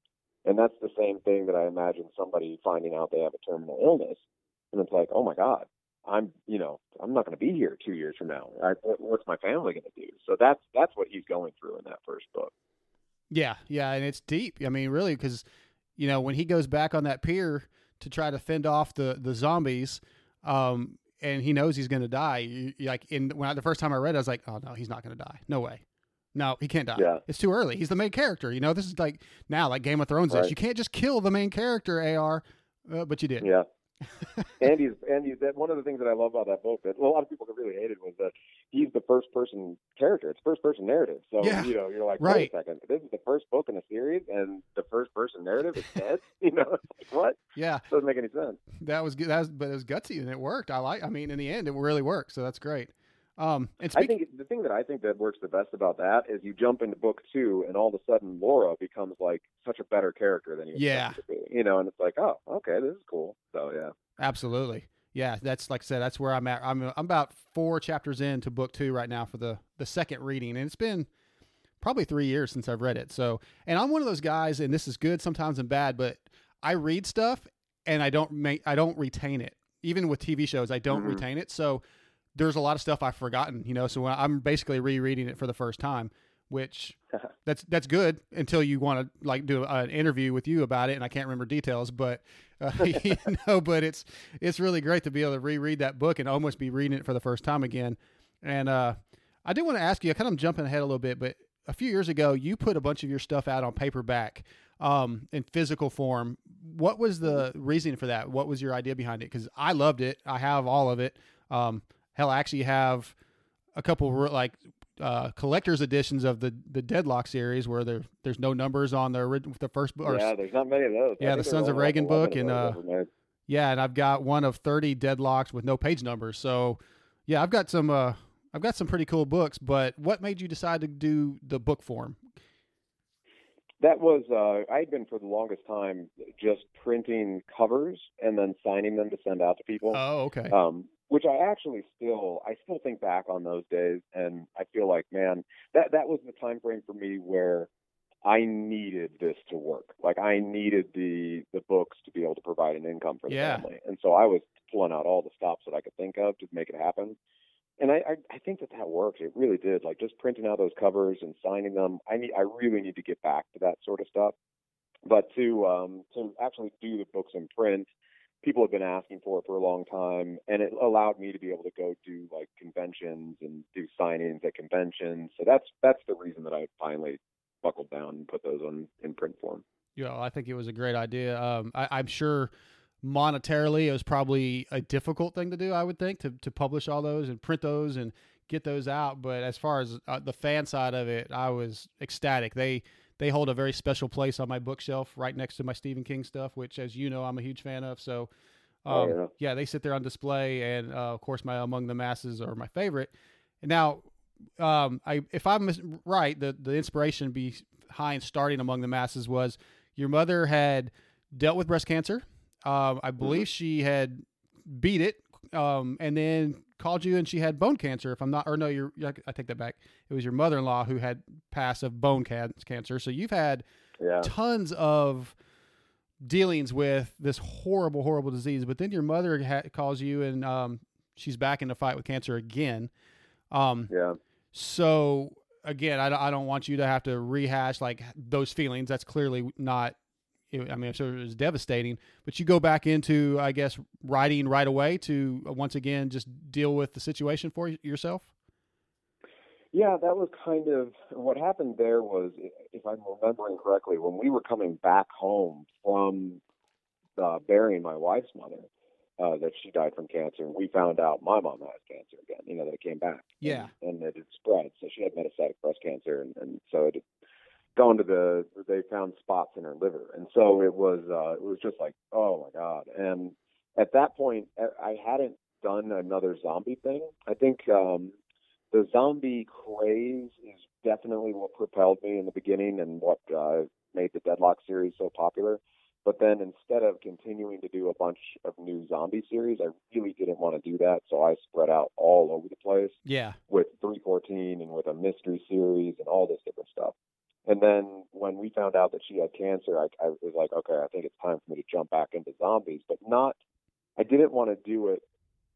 And that's the same thing that I imagine somebody finding out they have a terminal illness, and it's like, oh my God, I'm, you know, I'm not going to be here two years from now. I, what's my family going to do? So that's that's what he's going through in that first book. Yeah, yeah, and it's deep. I mean, really, because you know when he goes back on that pier to try to fend off the the zombies, um, and he knows he's going to die. You, like in when I, the first time I read, it, I was like, oh no, he's not going to die. No way. No, he can't die. Yeah. It's too early. He's the main character. You know, this is like now, like Game of Thrones. Is Right. you can't just kill the main character, Ar, uh, but you did. Yeah. Andy's Andy. That one of the things that I love about that book that well, a lot of people really hated was that he's the first person character. It's first person narrative. So Yeah. you know, you're like, Right. wait a second, this is the first book in a series, and the first person narrative is dead. you know, it's like what? Yeah, Doesn't make any sense. that was good. That was, but it was gutsy and it worked. I like. I mean, in the end, it really worked. So that's great. Um, and I think the thing that I think that works the best about that is you jump into book two, and all of a sudden Laura becomes like such a better character than you Yeah. to be. You know, and it's like, oh, okay, this is cool. So yeah, Absolutely. Yeah, that's like I said, that's where I'm at. I'm I'm about four chapters into book two right now for the the second reading, and it's been probably three years since I've read it. So, and I'm one of those guys, and this is good sometimes and bad, but I read stuff and I don't make I don't retain it. Even with TV shows, I don't Mhm. retain it. So there's a lot of stuff I've forgotten, you know. So I'm basically rereading it for the first time, which that's that's good until you want to like do an interview with you about it, and I can't remember details, but uh, you know, but it's it's really great to be able to reread that book and almost be reading it for the first time again. And uh, I did want to ask you, I kind of jumping ahead a little bit, but a few years ago, you put a bunch of your stuff out on paperback um, in physical form. What was the reason for that? What was your idea behind it? Because I loved it. I have all of it. Um, hell, I actually have a couple like uh, collector's editions of the the Deadlock series where there there's no numbers on the orig- the first book. yeah, there's not many of those. Yeah, the Sons of Reagan book and, uh. Yeah, and I've got one of 30 deadlocks with no page numbers. So, yeah, I've got some uh I've got some pretty cool books, but what made you decide to do the book form? That was uh, I had been for the longest time just printing covers and then signing them to send out to people. Oh, okay. um, which I actually still I still think back on those days, and I feel like man, that that was the time frame for me where I needed this to work. Like I needed the the books to be able to provide an income for the Yeah. family, and so I was pulling out all the stops that I could think of to make it happen. And I, I I think that that worked. It really did. Like just printing out those covers and signing them. I need I really need to get back to that sort of stuff. But to um to actually do the books in print, people have been asking for it for a long time, and it allowed me to be able to go do like conventions and do signings at conventions. So that's that's the reason that I finally buckled down and put those on in print form. yeah I think it was a great idea. Um, I, I'm sure monetarily it was probably a difficult thing to do. I would think to to publish all those and print those and get those out. But as far as uh, the fan side of it, I was ecstatic. They they hold a very special place on my bookshelf, right next to my Stephen King stuff, which, as you know, I'm a huge fan of. So, um, Oh, yeah. yeah, they sit there on display, and uh, of course, my Among the Masses are my favorite. Now, um, I if I'm right, the the inspiration behind starting Among the Masses was your mother had dealt with breast cancer. Um, I believe she had beat it, um, and then called you, and she had bone cancer. If I'm not, or no, you're, I take that back. It was your mother-in-law who had passed of bone can- cancer. So you've had Yeah. tons of dealings with this horrible, horrible disease. But then your mother ha- calls you, and um, she's back in the fight with cancer again. Um, Yeah. so again, I I don't want you to have to rehash like those feelings. That's clearly not. I mean, it was devastating, but you go back into, I guess, writing right away to uh, once again just deal with the situation for yourself. Yeah, that was kind of what happened there was, if I'm remembering correctly, when we were coming back home from uh, burying my wife's mother, uh, that she died from cancer, and we found out my mom has cancer again, you know, that it came back. Yeah. And, and it had spread. So she had metastatic breast cancer, and, and so it gone to the, they found spots in her liver. And so it was, uh, it was just like, oh my God. And at that point, I- I hadn't done another zombie thing. I think, um, the zombie craze is definitely what propelled me in the beginning and what uh, made the Deadlock series so popular. But then instead of continuing to do a bunch of new zombie series, I really didn't want to do that. So I spread out all over the place Yeah. with 314 and with a mystery series and all this different stuff. And then when we found out that she had cancer, I, I was like, okay, I think it's time for me to jump back into zombies, but not. I didn't want to do it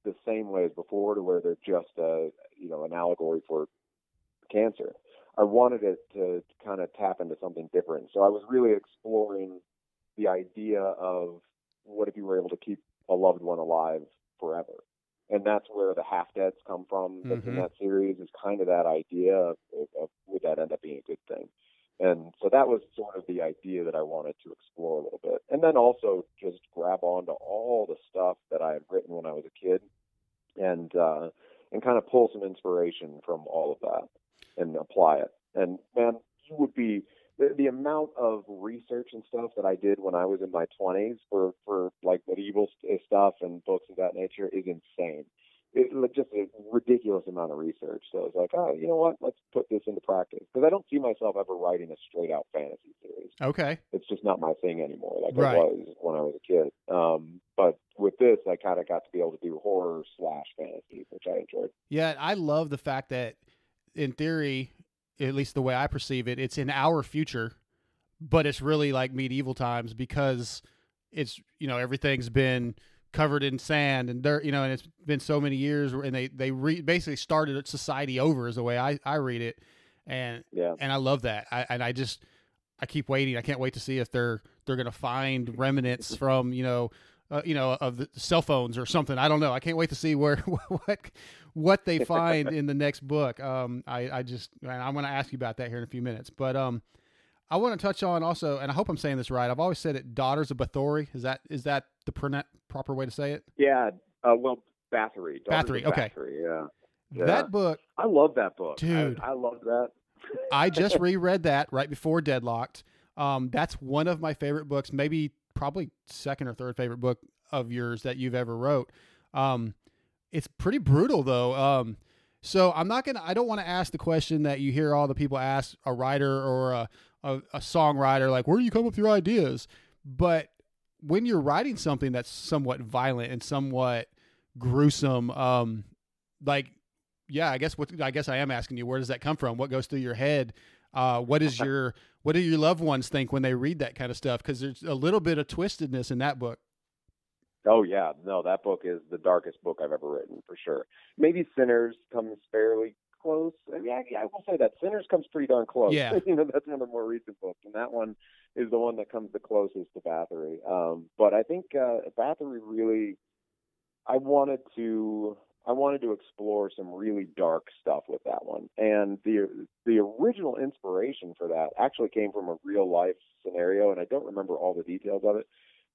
the same way as before, to where they're just a you know an allegory for cancer. I wanted it to kind of tap into something different. So I was really exploring the idea of what if you were able to keep a loved one alive forever. And that's where the half deads come from. That's Mhm. in that series is kind of that idea of, of, of would that end up being a good thing. And so that was sort of the idea that I wanted to explore a little bit. And then also just grab onto all the stuff that I had written when I was a kid and uh and kind of pull some inspiration from all of that and apply it. And man, you would be the, the amount of research and stuff that I did when I was in my 20s for for like medieval stuff and books of that nature is insane. It just a ridiculous amount of research. So it's like, oh, you know what? Let's put this into practice because I don't see myself ever writing a straight out fantasy series Okay. it's just not my thing anymore like Right. it was when I was a kid. Um, but with this, I kind of got to be able to do horror slash fantasy, which I enjoyed. Yeah, I love the fact that, in theory, at least the way I perceive it, it's in our future, but it's really like medieval times because it's you know everything's been covered in sand and dirt, you know, and it's been so many years, and they they re- basically started society over, is the way I I read it, and Yeah. and I love that. I and I just I keep waiting. I can't wait to see if they're they're gonna find remnants from you know. Uh, you know, of the cell phones or something. I don't know. I can't wait to see where what what they find in the next book. Um, I I just and I'm going to ask you about that here in a few minutes. But um, I want to touch on also, and I hope I'm saying this right. I've always said it. Daughters of Bathory. Is that is that the proper way to say it? Yeah. Uh, well, Bathory. Bathory, okay. Bathory, yeah. Yeah. That book I love that book, Dude. I, I love that. I just reread that right before Deadlocked. Um, that's one of my favorite books, maybe probably second or third favorite book of yours that you've ever wrote. Um, it's pretty brutal though. Um, so I'm not gonna. I don't want to ask the question that you hear all the people ask a writer or a, a, a songwriter, like, where do you come up with your ideas? But when you're writing something that's somewhat violent and somewhat gruesome, um, like, yeah, I guess what I guess I am asking you, where does that come from? What goes through your head? Uh, what is your what do your loved ones think when they read that kind of stuff? Because there's a little bit of twistedness in that book. Oh yeah, no, that book is the darkest book I've ever written for sure. Maybe Sinners comes fairly close. Yeah, yeah, I will say that Sinners comes pretty darn close. Yeah, you know that's one of the more recent books, and that one is the one that comes the closest to Bathory. Um, but I think uh, Bathory really, I wanted to. I wanted to explore some really dark stuff with that one, and the the original inspiration for that actually came from a real life scenario, and I don't remember all the details of it,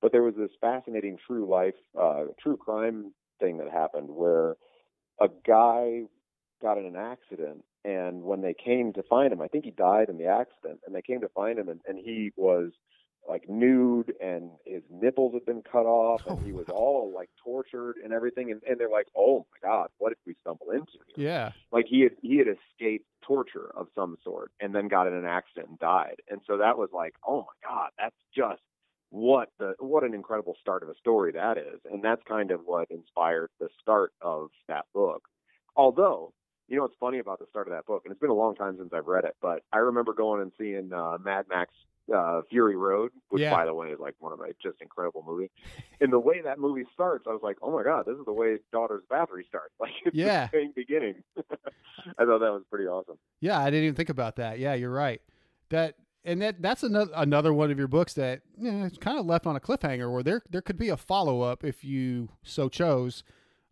but there was this fascinating true life, uh, true crime thing that happened where a guy got in an accident and when they came to find him i think he died in the accident and they came to find him and, and he was like nude and his nipples had been cut off and oh, he was all like tortured and everything and, and they're like oh my god what did we stumble into here? yeah. Like he had he had escaped torture of some sort and then got in an accident and died and so that was like oh my god that's just what the what an incredible start of a story that is and that's kind of what inspired the start of that book. Although you know what's funny about the start of that book and it's been a long time since i've read it but i remember going and seeing uh mad max uh fury road which Yeah. by the way is like one of my just incredible movies and the way that movie starts i was like oh my god this is the way daughters Bathory starts like it's Yeah. the same beginning i thought that was pretty awesome Yeah, I didn't even think about that. Yeah, you're right. That and that that's another another one of your books that you know, it's kind of left on a cliffhanger where there there could be a follow up if you so chose.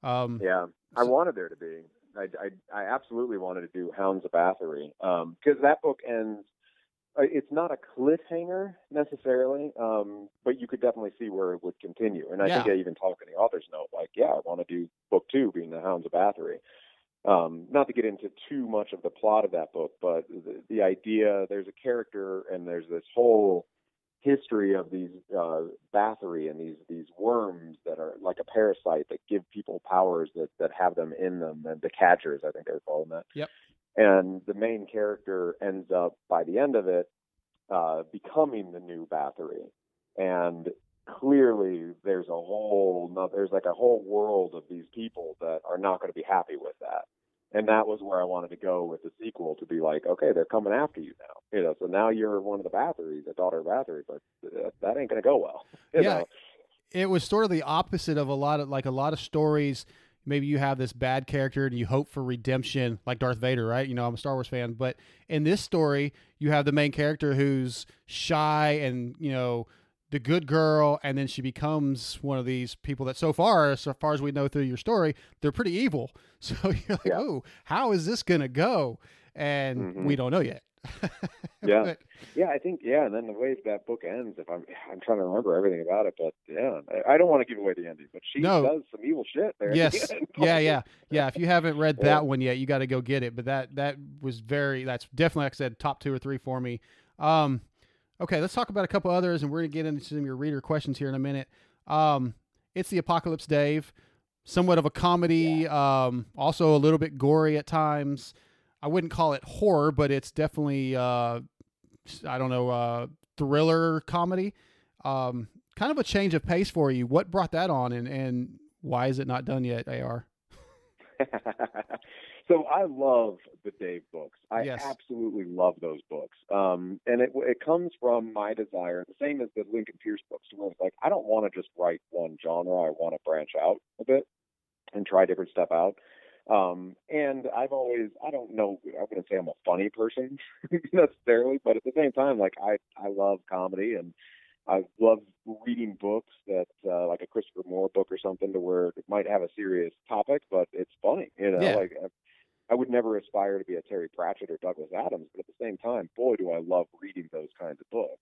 Um, Yeah, I So- wanted there to be. I, I, I absolutely wanted to do Hounds of Bathory because that book ends. uh, It's not a cliffhanger necessarily, um, but you could definitely see where it would continue. And I think I even talk in the author's note, like, yeah, I want to do book two, being the Hounds of Bathory. Um, not to get into too much of the plot of that book, but the, the idea there's a character and there's this whole history of these uh, bathory and these these worms that are like a parasite that give people powers that that have them in them and the cadgers I think they were calling that. Yep. And the main character ends up by the end of it uh, becoming the new bathory, and clearly there's a whole there's like a whole world of these people that are not going to be happy with that. And that was where I wanted to go with the sequel to be like, okay, they're coming after you now. You know, so now you're one of the Bathory, the daughter of Bathory, but that, ain't going to go well. Yeah. know? it was sort of the opposite of a lot of like a lot of stories. Maybe you have this bad character and you hope for redemption, like Darth Vader, right? You know, I'm a Star Wars fan, but in this story, you have the main character who's shy and you know the good girl, and then she becomes one of these people that, so far, so far as we know through your story, they're pretty evil. So you're like, Yeah. oh, how is this gonna go? And Mhm. we don't know yet. Yeah. But- Yeah, I think yeah, and then the way that book ends, if I'm I'm trying to remember everything about it, but yeah, I, don't want to give away the ending, but she No. does some evil shit there. at the Yes. yeah, yeah, yeah. If you haven't read Yeah. that one yet, you got to go get it. But that that was very. That's definitely, like I said, top two or three for me. Um, okay, let's talk about a couple others, and we're gonna get into some of your reader questions here in a minute. Um, it's the Apocalypse Dave, somewhat of a comedy, um, also a little bit gory at times. I wouldn't call it horror, but it's definitely uh, I don't know, uh, thriller comedy. Um, kind of a change of pace for you. What brought that on, and and why is it not done yet? Ar. so I love the Dave books. I Yes. absolutely love those books. Um, and it it comes from my desire, the same as the Lincoln Pierce books, to where it's like I don't want to just write one genre. I want to branch out a bit and try different stuff out. Um, and I've always, I don't know, I wouldn't say I'm a funny person necessarily, but at the same time, like I, I love comedy and I love reading books that, uh, like a Christopher Moore book or something to where it might have a serious topic, but it's funny, you know, Yeah. like I, would never aspire to be a Terry Pratchett or Douglas Adams, but at the same time, boy, do I love reading those kinds of books.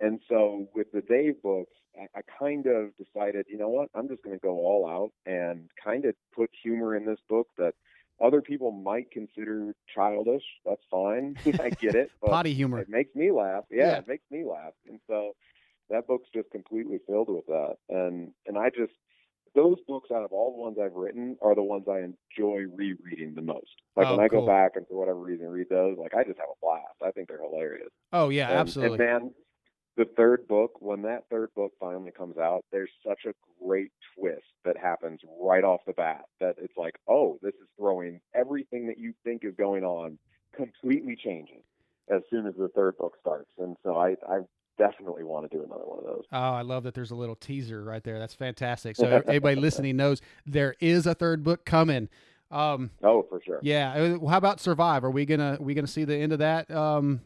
And so with the Dave books, I, I kind of decided, you know what, I'm just going to go all out and kind of put humor in this book that other people might consider childish. That's fine. I get it. But Potty humor. it makes me laugh. Yeah, Yeah. it makes me laugh. And so that book's just completely filled with that. And and I just those books out of all the ones I've written are the ones I enjoy rereading the most. Like Oh, when I cool. go back and for whatever reason read those, like I just have a blast. I think they're hilarious. Oh yeah, And- absolutely. And man, the third book, when that third book finally comes out, there's such a great twist that happens right off the bat that it's like, oh, this is throwing everything that you think is going on completely changing. as soon as the third book starts. And so I, I definitely want to do another one of those. Oh, I love that there's a little teaser right there. That's fantastic. So everybody listening knows there is a third book coming. Um, oh, for sure. Yeah. Uh, how about Survive? Are we gonna we gonna see the end of that um,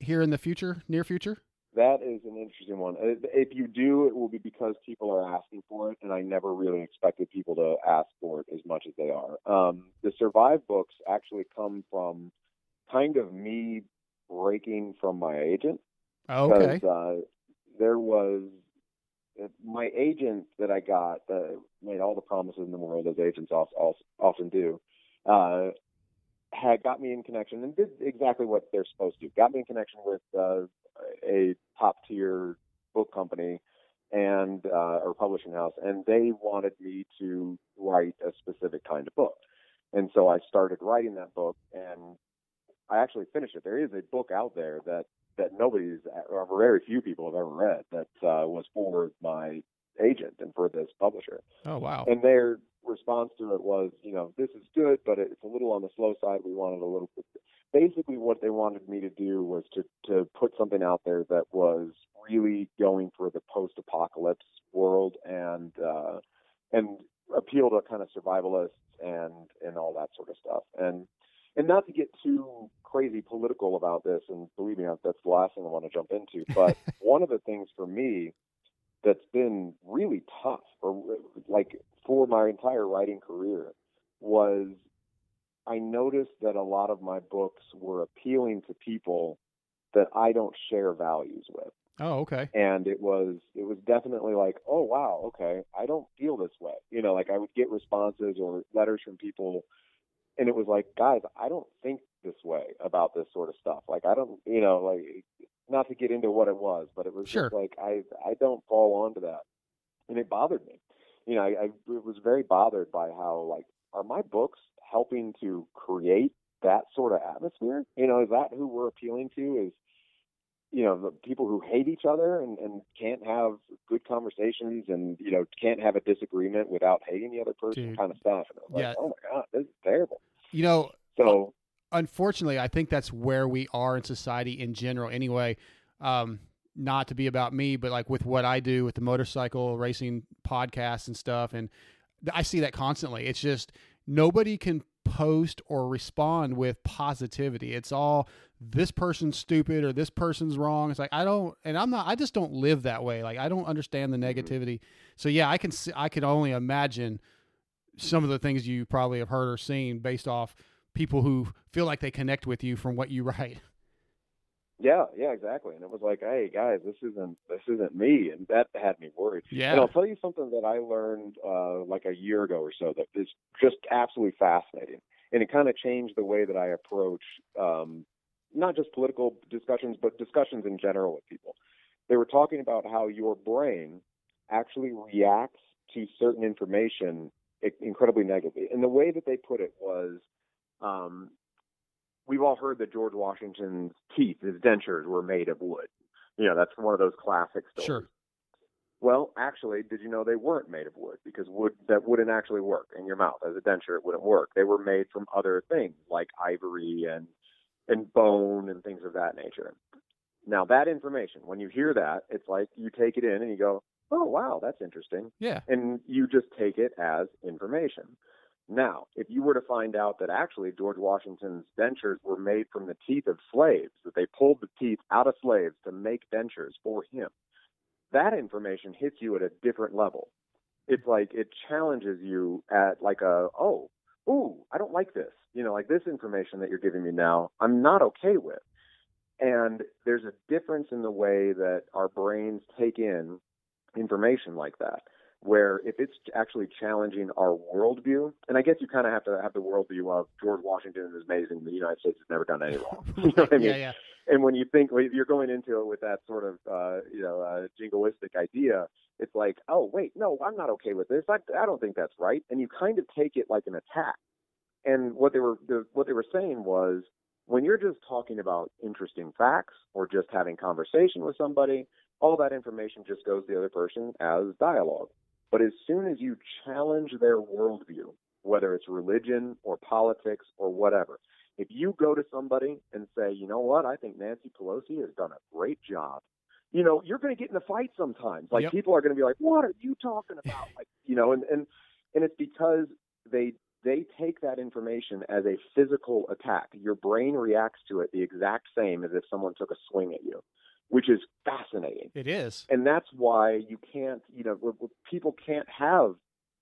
here in the future, near future? That is an interesting one. Uh, if you do, it will be because people are asking for it, and I never really expected people to ask for it as much as they are. Um, the Survive books actually come from kind of me breaking from my agent. Oh, okay. Uh, there was my agent that I got that made all the promises in the world, as agents often do. Uh, had got me in connection and did exactly what they're supposed to. Got me in connection with uh, a top tier book company and uh, or publishing house, and they wanted me to write a specific kind of book. And so I started writing that book, and I actually finished it. There is a book out there that that nobody's or very few people have ever read that uh, was for my agent and for this publisher. Oh wow! And their response to it was, you know, this is good, but it's a little on the slow side. We wanted a little. Bit. Basically, what they wanted me to do was to to put something out there that was really going for the post-apocalypse world and uh, and appeal to kind of survivalists and and all that sort of stuff. And and not to get too crazy political about this, and believe me, that's the last thing I want to jump into. But one of the things for me that's been really tough, or like for my entire writing career, was I noticed that a lot of my books were appealing to people that I don't share values with. Oh, okay. And it was it was definitely like, oh wow, okay, I don't feel this way. You know, like I would get responses or letters from people and it was like, guys, I don't think this way about this sort of stuff. Like I don't, you know, like not to get into what it was, but it was sure. just like I I don't fall onto that, and it bothered me. You know, I, I was very bothered by how like are my books helping to create that sort of atmosphere? You know, is that who we're appealing to? Is you know the people who hate each other and, and can't have good conversations and you know can't have a disagreement without hating the other person Dude. kind of stuff and like, yeah. oh my god this is terrible you know so unfortunately i think that's where we are in society in general anyway um, not to be about me but like with what i do with the motorcycle racing podcasts and stuff and i see that constantly it's just nobody can post or respond with positivity. It's all this person's stupid or this person's wrong. It's like I don't, and I'm not. I just don't live that way. Like I don't understand the mm-hmm. negativity. So yeah, I can. See, I can only imagine some of the things you probably have heard or seen based off people who feel like they connect with you from what you write. Yeah, yeah, exactly. And it was like, hey guys, this isn't this isn't me, and that had me worried. Yeah. And I'll tell you something that I learned uh, like a year ago or so that is just absolutely fascinating, and it kind of changed the way that I approach um, not just political discussions, but discussions in general with people. They were talking about how your brain actually reacts to certain information incredibly negatively, and the way that they put it was. Um, we've all heard that George Washington's teeth, his dentures, were made of wood. You know, that's one of those classic stories. Sure. Well, actually, did you know they weren't made of wood because wood that wouldn't actually work in your mouth as a denture. It wouldn't work. They were made from other things like ivory and and bone and things of that nature. Now, that information, when you hear that, it's like you take it in and you go, "Oh, wow, that's interesting." Yeah. And you just take it as information. Now, if you were to find out that actually George Washington's dentures were made from the teeth of slaves, that they pulled the teeth out of slaves to make dentures for him, that information hits you at a different level. It's like it challenges you at like a, oh, ooh, I don't like this. You know, like this information that you're giving me now, I'm not okay with. And there's a difference in the way that our brains take in information like that where if it's actually challenging our worldview, and I guess you kind of have to have the worldview of George Washington is amazing, the United States has never done any wrong. you know what I mean? Yeah, yeah. And when you think you're going into it with that sort of uh, you know uh, jingoistic idea, it's like, oh wait, no, I'm not okay with this. I, I don't think that's right, and you kind of take it like an attack. And what they were the, what they were saying was when you're just talking about interesting facts or just having conversation with somebody, all that information just goes to the other person as dialogue. But as soon as you challenge their worldview, whether it's religion or politics or whatever, If you go to somebody and say, you know what, I think Nancy Pelosi has done a great job, you know, you're going to get in a fight sometimes. Like Yep. people are going to be like, what are you talking about? Like, you know, and and and it's because they they take that information as a physical attack. Your brain reacts to it the exact same as if someone took a swing at you, which is fascinating. It is. and that's why you can't you know people can't have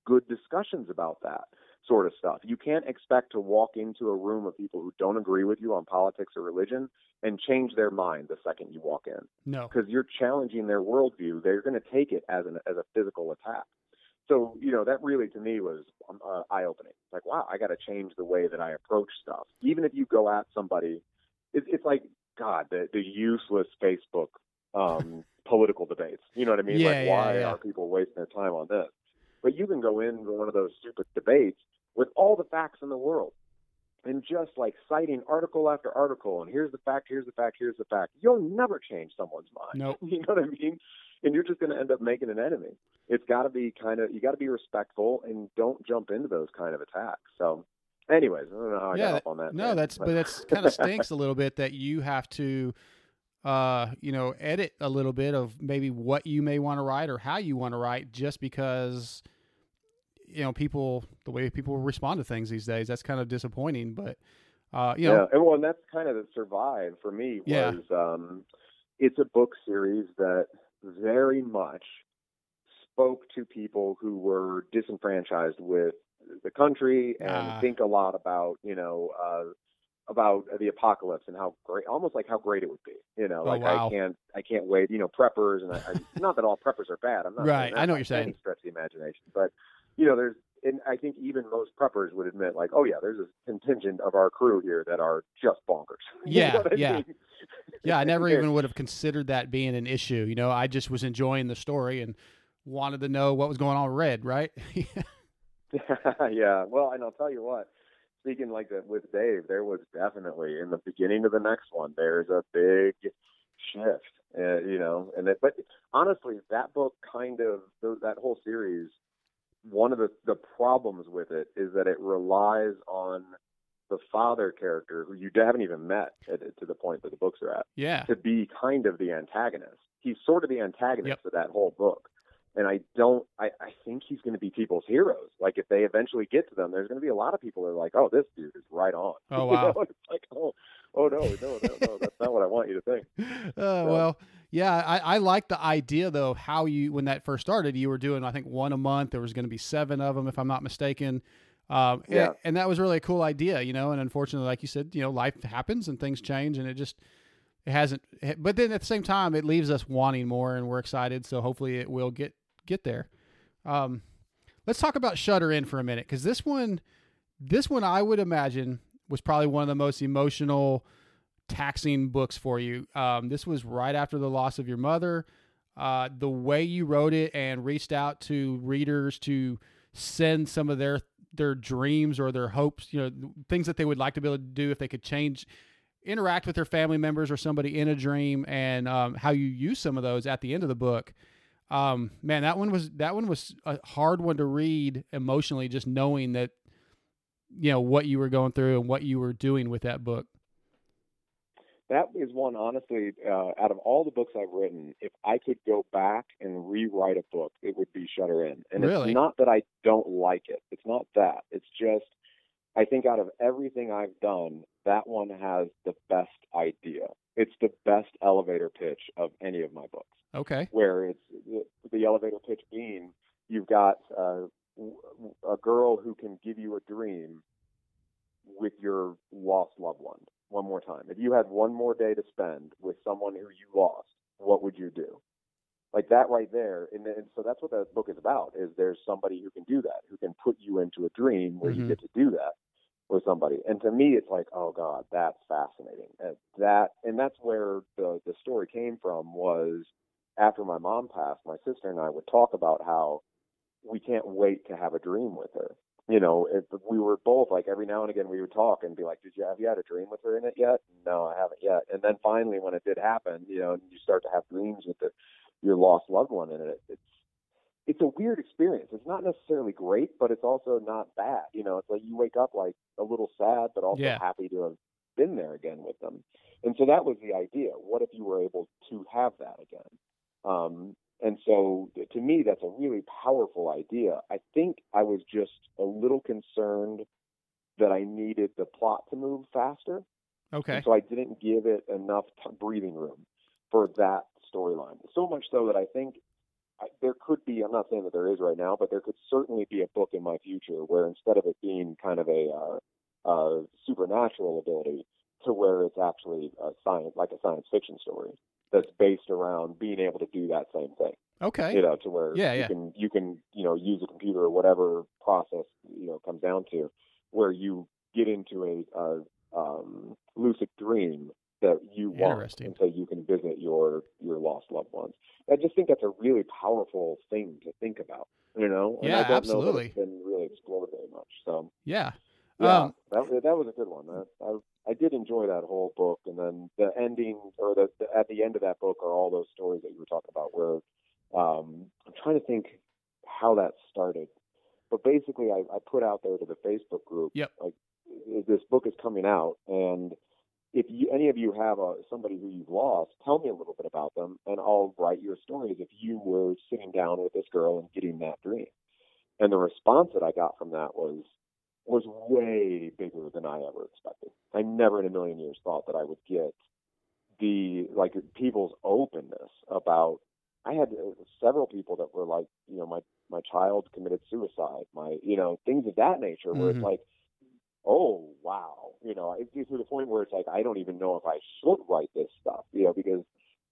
good discussions about that sort of stuff. You can't expect to walk into a room of people who don't agree with you on politics or religion and change their mind the second you walk in. No. because you're challenging their worldview. They're going to take it as an as a physical attack. So you know that really to me was um, uh, eye opening It's like wow i got to change the way that i approach stuff. Even if you go at somebody it, it's like god the the useless facebook um political debates. You know what i mean? Yeah, like yeah, why yeah. are people wasting their time on this? But you can go into one of those stupid debates with all the facts in the world and just like citing article after article and here's the fact here's the fact here's the fact. You'll never change someone's mind. Nope. you know what i mean? And you're just going to end up making an enemy. It's got to be kind of you got to be respectful and don't jump into those kind of attacks. So anyways i don't know how i Yeah, got up on that No, tangent, that's but that's kind of stinks a little bit that you have to uh you know edit a little bit of maybe what you may want to write or how you want to write just because you know people the way people respond to things these days that's kind of disappointing but uh you know yeah, and well, and that's kind of the survive for me was Yeah. um, it's a book series that very much spoke to people who were disenfranchised with the country and Ah. think a lot about you know uh, about the apocalypse and how great, almost like how great it would be. You know, Oh, like wow. I can't, I can't wait. You know, preppers and I, I, not that all preppers are bad. I'm not Right, I know what you're saying. Stretch the imagination, but you know, there's, and I think even most preppers would admit, like, oh yeah, there's a contingent of our crew here that are just bonkers. You Yeah, know what I yeah. mean? yeah i never even would have considered that being an issue you know i just was enjoying the story and wanted to know what was going on red right yeah. Well, and I'll tell you what. Speaking like that with Dave, there was definitely in the beginning of the next one. There's a big shift, uh, you know. And that, but honestly, that book kind of that whole series. One of the the problems with it is that it relies on the father character, who you haven't even met at, to the point that the books are at, yeah to be kind of the antagonist. He's sort of the antagonist Yep. of that whole book. And I don't I, I think he's gonna be people's heroes. Like if they eventually get to them, there's gonna be a lot of people that are like, Oh, this dude is right on. Oh, You wow. know? It's like, oh oh no, no, no, no, that's not what I want you to think. uh, well, yeah, I, I like the idea though of how you when that first started, you were doing I think one a month. There was going to be seven of them, if I'm not mistaken. Um, and- Yeah. and, that was really a cool idea, you know. And unfortunately, like you said, you know, life happens and things change, and it just it hasn't. But then at the same time, it leaves us wanting more, and we're excited. So hopefully, it will get get there. Um, let's talk about Shutter In for a minute because this one, this one, I would imagine was probably one of the most emotional taxing books for you. Um, this was right after the loss of your mother. Uh, the way you wrote it and reached out to readers to send some of their their dreams or their hopes, you know, things that they would like to be able to do if they could change, interact with their family members or somebody in a dream, and um, how you use some of those at the end of the book. Um, man, that one was that one was a hard one to read emotionally, just knowing that you know what you were going through and what you were doing with that book. That is one, honestly, uh, out of all the books I've written, if I could go back and rewrite a book, it would be Shutter In. And Really? it's not that I don't like it. It's not that. It's just, I think out of everything I've done, that one has the best idea. It's the best elevator pitch of any of my books Okay. where it's the, elevator pitch being you've got uh, a girl who can give you a dream with your lost loved one. One more time. If you had one more day to spend with someone who you lost, what would you do? Like that right there. And, and so that's what that book is about is there's somebody who can do that, who can put you into a dream where Mhm. you get to do that with somebody. And to me, it's like, oh God, that's fascinating. And that, and that's where the, the story came from was after my mom passed, my sister and I would talk about how we can't wait to have a dream with her. You know, if we were both like every now and again we would talk and be like, "Did you have you had a dream with her in it yet?" No, I haven't yet. And then finally, when it did happen, you know, you start to have dreams with the, your lost loved one in it, it's it's a weird experience. It's not necessarily great, but it's also not bad. You know, it's like you wake up like a little sad, but also Yeah. happy to have been there again with them. And so that was the idea. What if you were able to have that again? Um, and so to me, that's a really powerful idea. I think I was just a little concerned that I needed the plot to move faster. Okay. And so I didn't give it enough t- breathing room for that storyline. So much so that I think I, there could be, I'm not saying that there is right now, but there could certainly be a book in my future where instead of it being kind of a uh, uh, supernatural ability, to where it's actually a science, like a science fiction story that's based around being able to do that same thing Okay. you know, to where Yeah, you yeah. can you can you know use a computer or whatever process you know comes down to, where you get into a, a um, lucid dream that you want, and so you your your lost loved ones. I just think that's a really powerful thing to think about, you know. And Yeah, I don't Know absolutely. that it's been really explored very much, so Yeah. yeah, Um, that that was a good one. That, I I did enjoy that whole book, and then the ending or the, the at the end of that book are all those stories that you were talking about. Where um, I'm trying to think how that started, but basically I, I put out there to the Facebook group, Yep. like this book is coming out, and if you, any of you have a somebody who you've lost, tell me a little bit about them, and I'll write your stories. If you were sitting down with this girl and getting that dream, and the response that I got from that was was way bigger than I ever expected. I never in a million years thought that I would get the like people's openness about. I had uh, several people that were like, you know, my my child committed suicide, my you know things of that nature, where Mhm. it's like, oh wow, you know, it gets to the point where it's like I don't even know if I should write this stuff, you know, because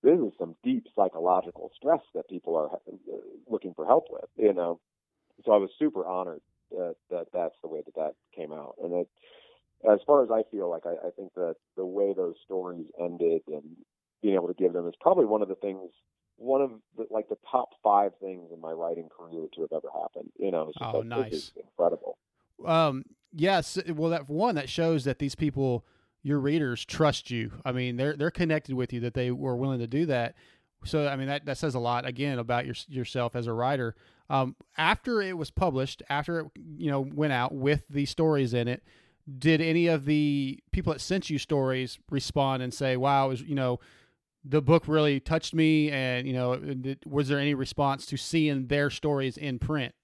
this is some deep psychological stress that people are uh, looking for help with, you know. So I was super honored that, that that's the way that that came out, and it, as far as I feel like I, I think that the way those stories ended and being able to give them is probably one of the things, one of the, like the top five things in my writing career to have ever happened. You know, it's just Oh, like, nice. Incredible. Um, yes. Well, that one that shows that these people, your readers, trust you. I mean, they're they're connected with you that they were willing to do that. So, I mean, that, that says a lot again about your, yourself as a writer. Um, after it was published, after it you know went out with the stories in it, did any of the people that sent you stories respond and say, "Wow, was you know." The book really touched me, and you know, was there any response to seeing their stories in print?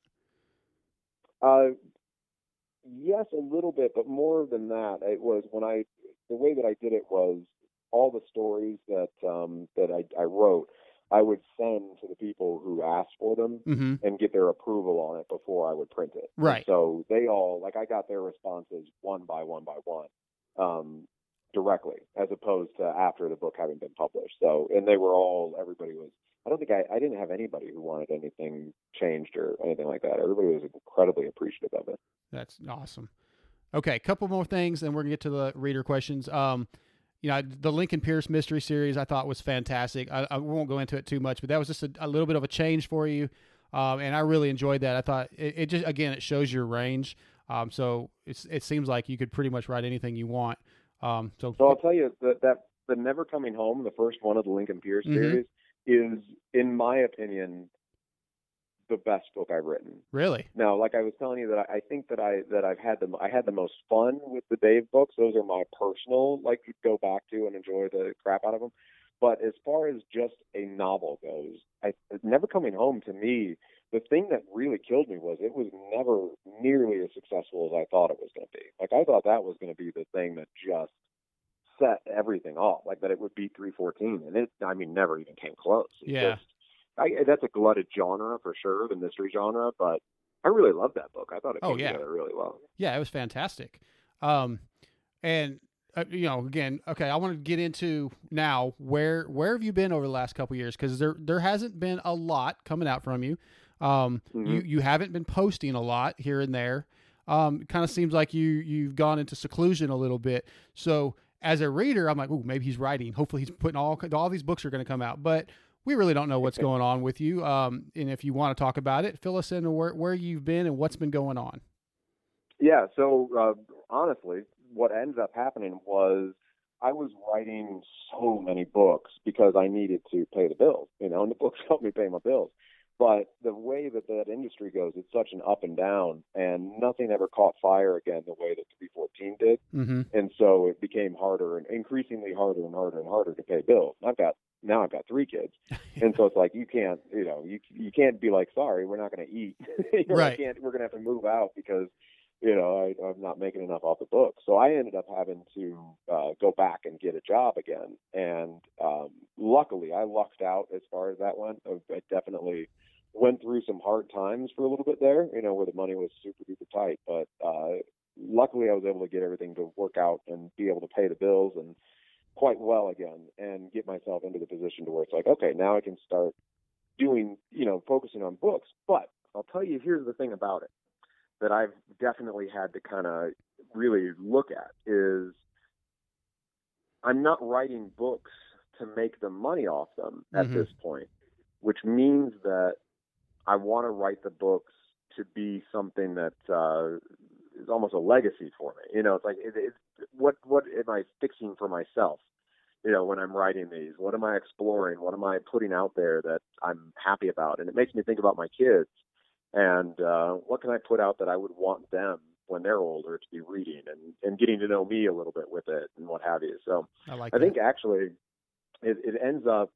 Uh, yes, a little bit, but more than that, it was when I the way that I did it was all the stories that um, that I, I wrote, I would send to the people who asked for them Mm-hmm. and get their approval on it before I would print it. Right. so they all like I got their responses one by one by one. Um, directly as opposed to after the book having been published. So and they were all everybody was I don't think I, I didn't have anybody who wanted anything changed or anything like that. Everybody was incredibly appreciative of it. That's awesome. Okay, a couple more things, and we're gonna get to the reader questions. Um, you know, the Lincoln Pierce mystery series I thought was fantastic. I, I won't go into it too much, but that was just a, a little bit of a change for you, um, and I really enjoyed that. I thought it, it just again it shows your range. Um, so it's it seems like you could pretty much write anything you want. Um, so, So I'll tell you that that the Never Coming Home, the first one of the Lincoln Pierce Mhm. series, is in my opinion the best book I've written. really, Now, like I was telling you that I, I think that I that I've had the I had the most fun with the Dave books. Those are my personal like go back to and enjoy the crap out of them. But as far as just a novel goes, I Never Coming Home to me, the thing that really killed me was it was never nearly as successful as I thought it was going to be. Like I thought that was going to be the thing that just set everything off, like that it would beat 314, and it I mean never even came close. It Yeah. just- I, that's a glutted genre for sure, the mystery genre, but I really loved that book. I thought it Oh, came yeah. together really well. yeah, it was fantastic. Um, and uh, you know, again, okay, I want to get into now where where have you been over the last couple of years? Because there there hasn't been a lot coming out from you. Um, you Mhm. you haven't been posting a lot here and there. Um, kind of seems like you you've gone into seclusion a little bit. So as a reader, I'm like, oh, maybe he's writing. Hopefully, he's putting all all these books are going to come out, but we really don't know what's going on with you. Um, and if you want to talk about it, fill us in where where you've been and what's been going on. Yeah. So uh, honestly, what ended up happening was I was writing so many books because I needed to pay the bills, you know, and the books helped me pay my bills. But the way that that industry goes, it's such an up and down, and nothing ever caught fire again the way that 314 did. Mm-hmm. And so it became harder and increasingly harder and harder and harder to pay bills. I've got now I've got three kids, and so it's like you can't, you know, you you can't be like, sorry, we're not going to eat. you know, Right. We're going to have to move out because you know I, I'm not making enough off the book. So I ended up having to uh, go back and get a job again. And um, luckily, I lucked out as far as that went. I definitely went through some hard times for a little bit there, you know, where the money was super duper tight. But uh, luckily, I was able to get everything to work out and be able to pay the bills and quite well again, and get myself into the position to where it's like, okay, now I can start doing, you know, focusing on books. But I'll tell you, here's the thing about it that I've definitely had to kind of really look at is I'm not writing books to make the money off them at Mhm. this point, which means that I want to write the books to be something that uh, is almost a legacy for me. You know, it's like it, it's what what am I fixing for myself? You know, when I'm writing these, what am I exploring? What am I putting out there that I'm happy about? And it makes me think about my kids and uh, what can I put out that I would want them when they're older to be reading and and getting to know me a little bit with it and what have you. So I like. I think actually it, it ends up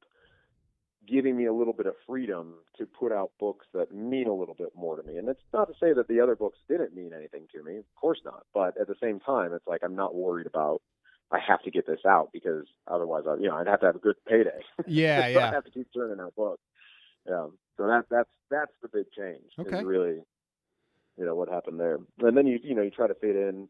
giving me a little bit of freedom to put out books that mean a little bit more to me. And it's not to say that the other books didn't mean anything to me. Of course not. But at the same time, it's like I'm not worried about I have to get this out because otherwise, I, you know, I'd have to have a good payday. Yeah, so I yeah. have to keep turning out books. Yeah. So that that's that's the big change. is Okay. really, you know, what happened there. And then you you know you try to fit in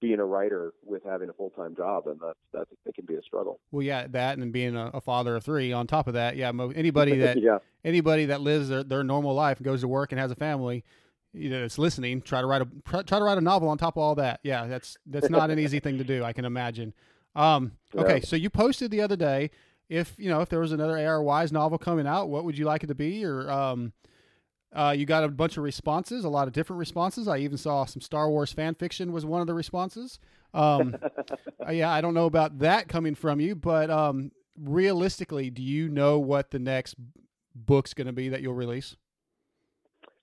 being a writer with having a full time job, and that's that's it can be a struggle. Well, yeah, that and being a, a father of three. On top of that, yeah, mo- anybody that yeah. anybody that lives their, their normal life and goes to work and has a family, you know, that's listening, try to write a try try to write a novel on top of all that. Yeah, that's that's not an easy thing to do. I can imagine. Um, okay, Yeah. so you posted the other day. If you know if there was another A.R. Wise novel coming out, what would you like it to be? Or um, uh, you got a bunch of responses, a lot of different responses. I even saw some Star Wars fan fiction was one of the responses. Um, uh, yeah, I don't know about that coming from you, but um, realistically, do you know what the next book's going to be that you'll release?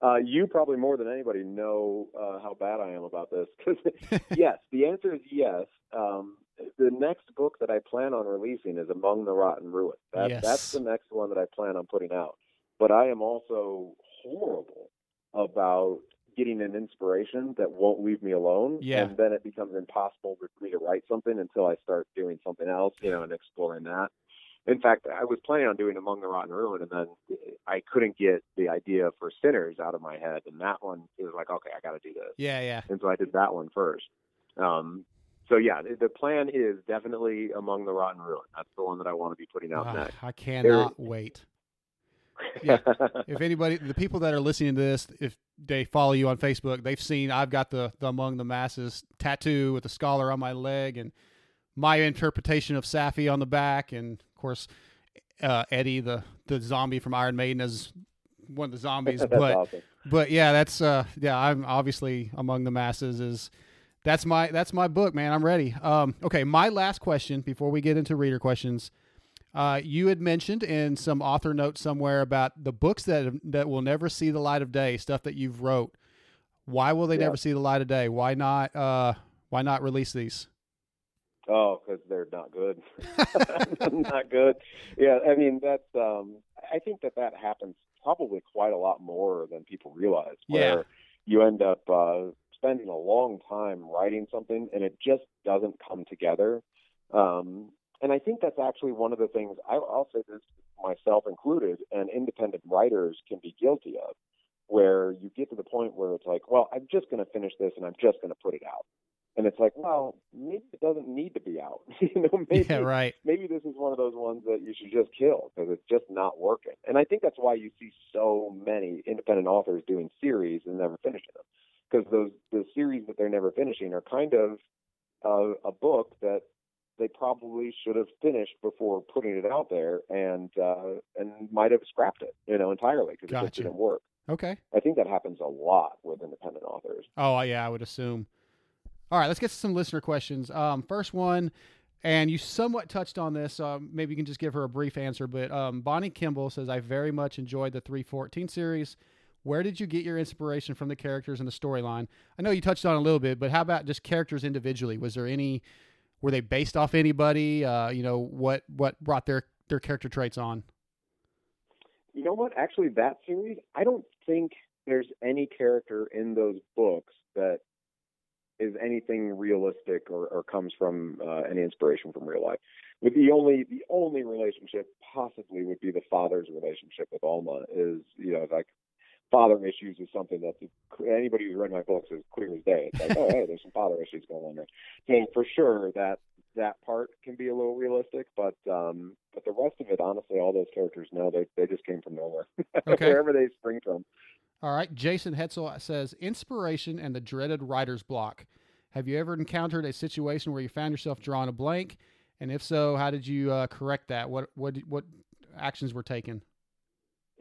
Uh, you probably more than anybody know uh, how bad I am about this. 'Cause yes, the answer is yes. Um, the next book that I plan on releasing is Among the Rotten Ruin. That, Yes. That's the next one that I plan on putting out. But I am also horrible about getting an inspiration that won't leave me alone. Yeah. And then it becomes impossible for me to write something until I start doing something else, you know, and exploring that. In fact, I was planning on doing Among the Rotten Ruin, and then I couldn't get the idea for Sinners out of my head, and that one it was like, okay, I got to do this, Yeah, yeah. and so I did that one first. Um, so yeah, the, the plan is definitely Among the Rotten Ruin. That's the one that I want to be putting out Ah, next. I cannot wait. yeah. If anybody, the people that are listening to this, if they follow you on Facebook, they've seen I've got the, the Among the Masses tattoo with the scholar on my leg and my interpretation of Safi on the back, and of course uh, Eddie, the the zombie from Iron Maiden, is one of the zombies. But awesome. but yeah, that's uh yeah, I'm obviously among the masses is that's my that's my book, man. I'm ready. Um okay, my last question before we get into reader questions. Uh, you had mentioned in some author note somewhere about the books that that will never see the light of day, stuff that you've wrote. Why will they Yeah. never see the light of day? Why not? Uh, why not release these? Oh, because they're not good. not good. Yeah, I mean that's. Um, I think that that happens probably quite a lot more than people realize. Where Yeah. you end up uh, spending a long time writing something, and it just doesn't come together. Um, and I think that's actually one of the things I, I'll say this myself included, and independent writers can be guilty of, where you get to the point where it's like, well, I'm just going to finish this, and I'm just going to put it out. And it's like, well, maybe it doesn't need to be out. you know, maybe yeah, right. maybe this is one of those ones that you should just kill because it's just not working. And I think that's why you see so many independent authors doing series and never finishing them, because those the series that they're never finishing are kind of uh, a book that they probably should have finished before putting it out there, and uh, and might have scrapped it, you know, entirely because it just didn't work. Okay. I think that happens a lot with independent authors. Oh, yeah, I would assume. All right, let's get to some listener questions. Um, first one And you somewhat touched on this. Um, maybe you can just give her a brief answer. But um, Bonnie Kimball says, I very much enjoyed the 314 series. Where did you get your inspiration from the characters and the storyline? I know you touched on it a little bit, but how about just characters individually? Was there any, were they based off anybody? Uh, you know, what, what brought their, their character traits on? You know what? Actually, that series, I don't think there's any character in those books that is anything realistic or, or comes from uh, any inspiration from real life. With the only the only relationship possibly would be the father's relationship with Alma is you know like father issues is something that anybody who's read my books is clear as day. It's like oh hey there's some father issues going on there. So for sure that that part can be a little realistic, but um, but the rest of it, honestly, all those characters, no, they they just came from nowhere, okay. wherever they spring from. All right. Jason Hetzel says inspiration and the dreaded writer's block. Have you ever encountered a situation where you found yourself drawing a blank? And if so, how did you uh, correct that? What what what actions were taken?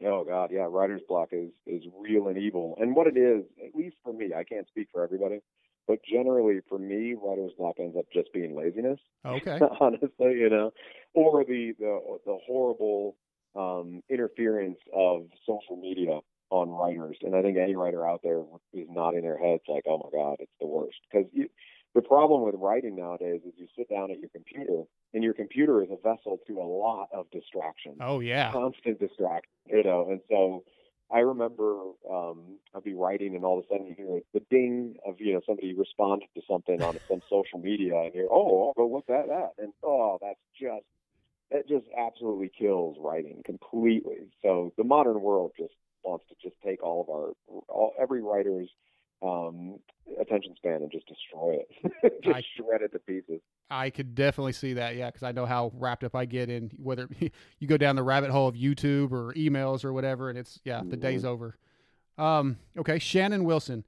Oh God, yeah, writer's block is is real and evil. And what it is, at least for me, I can't speak for everybody, but generally for me, writer's block ends up just being laziness. Okay. honestly, you know, or the the the horrible um, interference of social media on writers, and I think any writer out there is nodding their heads like, "Oh my God, it's the worst." Because the problem with writing nowadays is you sit down at your computer, and your computer is a vessel to a lot of distraction. Oh yeah, constant distraction. You know, and so I remember um, I'd be writing, and all of a sudden you hear the ding of you know somebody responded to something on some social media, and you're oh I'll go look at that, and oh that's just it just absolutely kills writing completely. So the modern world just wants to just take all of our all every writer's um, attention span and just destroy it, just I, shred it to pieces. I could definitely see that, yeah, because I know how wrapped up I get in whether you go down the rabbit hole of YouTube or emails or whatever, and it's yeah, the mm-hmm. day's over. Um, okay, Shannon Wilson.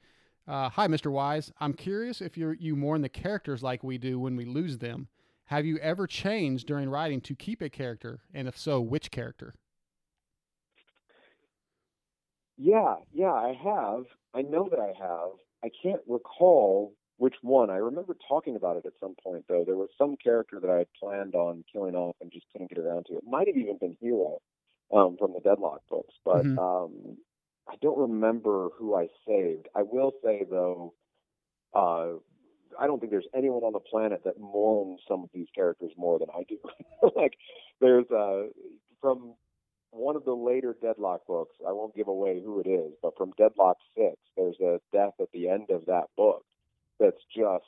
Uh, hi, Mr. Wise. I'm curious if you you mourn the characters like we do when we lose them. Have you ever changed during writing to keep a character, and if so, which character? Yeah, yeah, I have. I know that I have. I can't recall which one. I remember talking about it at some point, though. There was some character that I had planned on killing off and just couldn't get around to. It might have even been Hero um, from the Deadlock books, but mm-hmm. um, I don't remember who I saved. I will say, though, uh, I don't think there's anyone on the planet that mourns some of these characters more than I do. like, there's uh, from one of the later Deadlock books, I won't give away who it is, but from Deadlock 6, there's a death at the end of that book that's just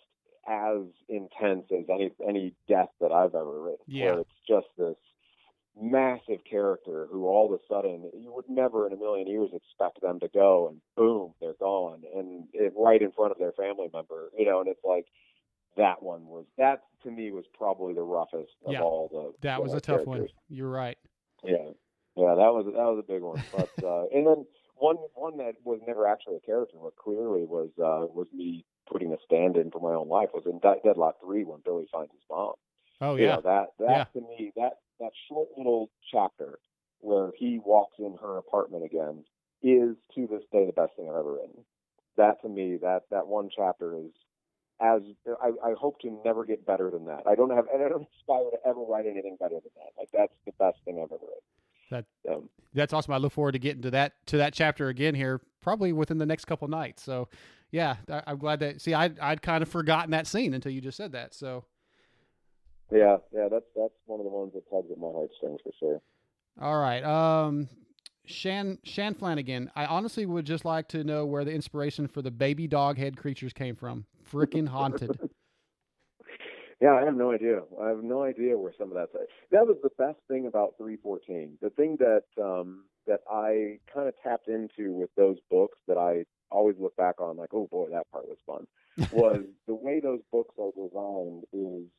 as intense as any any death that I've ever written. Yeah. Where it's just this massive character who all of a sudden you would never in a million years expect them to go and boom, they're gone. And it right in front of their family member, you know, and it's like that one was that to me was probably the roughest of yeah. all the That uh, was a tough one. You're right. Yeah. Yeah, that was that was a big one. But uh, and then one one that was never actually a character, but clearly was uh, was me putting a stand in for my own life was in Deadlock Three when Billy finds his mom. Oh yeah, you know, that that yeah. to me that that short little chapter where he walks in her apartment again is to this day the best thing I've ever written. That to me, that that one chapter is as I, I hope to never get better than that. I don't have and I don't aspire to ever write anything better than that. Like that's the best thing I've ever written. That um, that's awesome. I look forward to getting to that to that chapter again here, probably within the next couple nights. So, yeah, I, am glad that. See, I I'd kind of forgotten that scene until you just said that. So, yeah, yeah, that's that's one of the ones that tugs at my heartstrings for sure. All right, um, Shan Shan Flanagan. I honestly would just like to know where the inspiration for the baby dog head creatures came from. Freaking haunted. Yeah, I have no idea. I have no idea where some of that's. At. That was the best thing about 314. The thing that um, that I kind of tapped into with those books that I always look back on, like, oh boy, that part was fun, was the way those books are designed. Is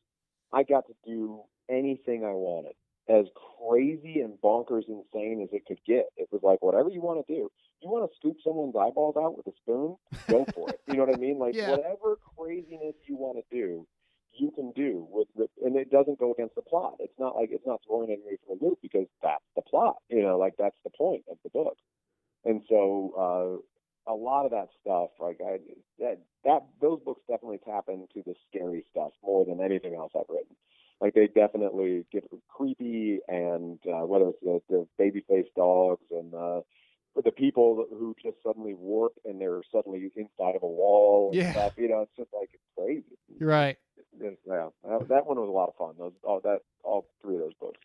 I got to do anything I wanted, as crazy and bonkers insane as it could get. It was like whatever you want to do. You want to scoop someone's eyeballs out with a spoon? Go for it. You know what I mean? Like yeah. whatever craziness you want to do you can do with the, and it doesn't go against the plot. It's not like it's not throwing anybody for a loop because that's the plot. You know, like that's the point of the book. And so uh, a lot of that stuff, like I that that those books definitely tap into the scary stuff more than anything else I've written. Like they definitely get creepy, and uh, whether it's the, the baby faced dogs and uh, the people who just suddenly warp and they're suddenly inside of a wall and Yeah. stuff, you know, it's just like it's crazy. You're right. Yeah, that, one was a lot of fun. Those, all that, all three of those books.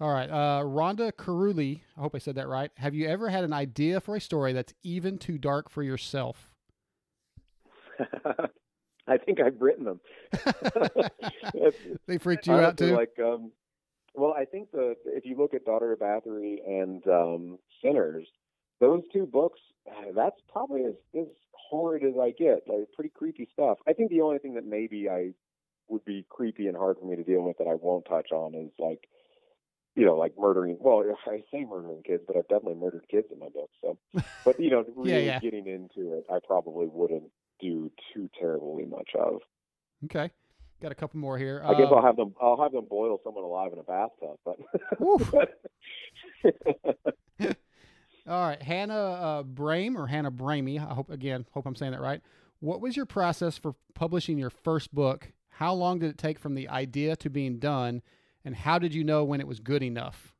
All right. Uh, Rhonda Caruli, I hope I said that right. Have you ever had an idea for a story that's even too dark for yourself? I think I've written them. They freaked you out too? Like, um, well, I think the if you look at Daughter of Bathory and um, Sinners, those two books, uh, that's probably as, as horrid as I get. Like pretty creepy stuff. I think the only thing that maybe I would be creepy and hard for me to deal with that I won't touch on is like, you know, like murdering. Well, I say murdering kids, but I've definitely murdered kids in my book. So, but you know, really yeah. getting into it, I probably wouldn't do too terribly much of. Okay. Got a couple more here. I guess I'll have them. I'll have them boil someone alive in a bathtub. But. All right, Hannah uh, Brame or Hannah Bramey. I hope again, hope I'm saying that right. What was your process for publishing your first book? How long did it take from the idea to being done, and how did you know when it was good enough?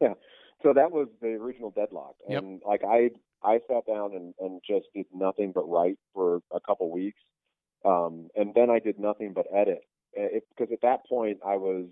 Yeah, so that was the original deadlock, Yep. and like I, I sat down and, and just did nothing but write for a couple weeks, um, and then I did nothing but edit. Because at that point I was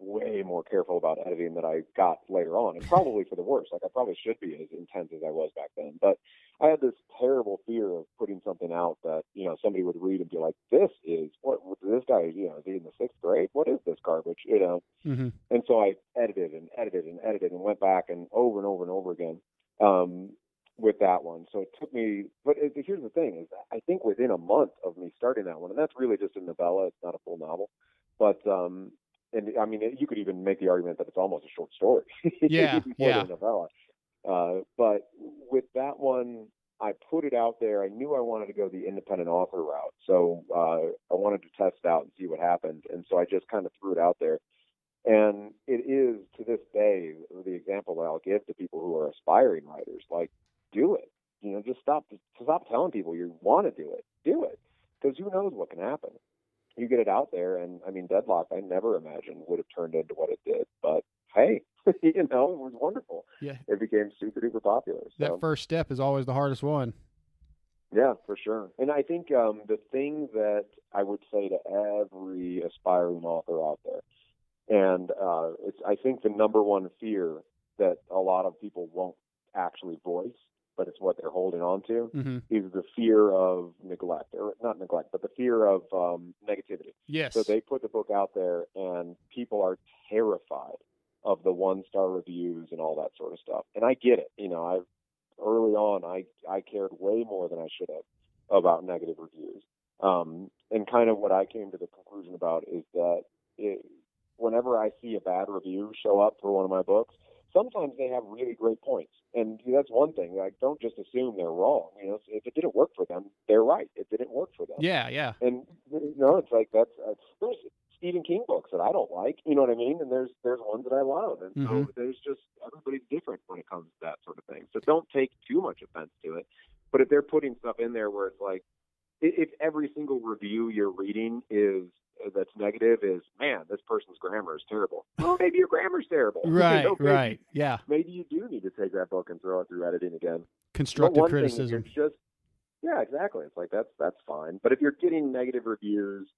way more careful about editing than I got later on, and probably for the worse. Like I probably should be as intense as I was back then, but I had this terrible fear of putting something out that you know somebody would read and be like, "This is what this guy, you know, is he in the sixth grade? What is this garbage?" You know. Mm-hmm. And so I edited and edited and edited and went back and over and over and over again um, with that one. So it took me, but it, here's the thing: is I think within a month of me starting that one, and that's really just a novella; it's not a full novel. But um, and I mean, you could even make the argument that it's almost a short story. Yeah, yeah. novella. Uh, but with that one, I put it out there. I knew I wanted to go the independent author route, so uh, I wanted to test out and see what happened. And so I just kind of threw it out there. And it is to this day the example that I'll give to people who are aspiring writers. Like, do it. You know, just stop stop telling people you want to do it. Do it, because who knows what can happen. You get it out there, and I mean, Deadlock. I never imagined would have turned into what it did, but hey, you know, it was wonderful. Yeah. It became super duper popular. So. That first step is always the hardest one. Yeah, for sure. And I think um, the thing that I would say to every aspiring author out there, and uh, it's I think the number one fear that a lot of people won't actually voice, but it's what they're holding on to, Mm-hmm. is the fear of neglect, or not neglect, but the fear of um, negativity. Yes. So they put the book out there, and people are terrified of the one star reviews and all that sort of stuff. And I get it. You know, I've early on, I I cared way more than I should have about negative reviews. Um, and kind of what I came to the conclusion about is that it, whenever I see a bad review show up for one of my books, sometimes they have really great points, and that's one thing. Like, don't just assume they're wrong. You know, if it didn't work for them, they're right. It didn't work for them. yeah, yeah. And you know, it's like that's uh, there's Stephen King books that I don't like. You know what I mean? And there's there's ones that I love. And Mhm. so there's just everybody's different when it comes to that sort of thing. So don't take too much offense to it. But if they're putting stuff in there where it's like, if every single review you're reading is that's negative is man, this person's grammar is terrible. Well, maybe your grammar's terrible. Right, right. Yeah. Maybe you do need to take that book and throw it through editing again. Constructive criticism. Just yeah, exactly. It's like that's that's fine. But if you're getting negative reviews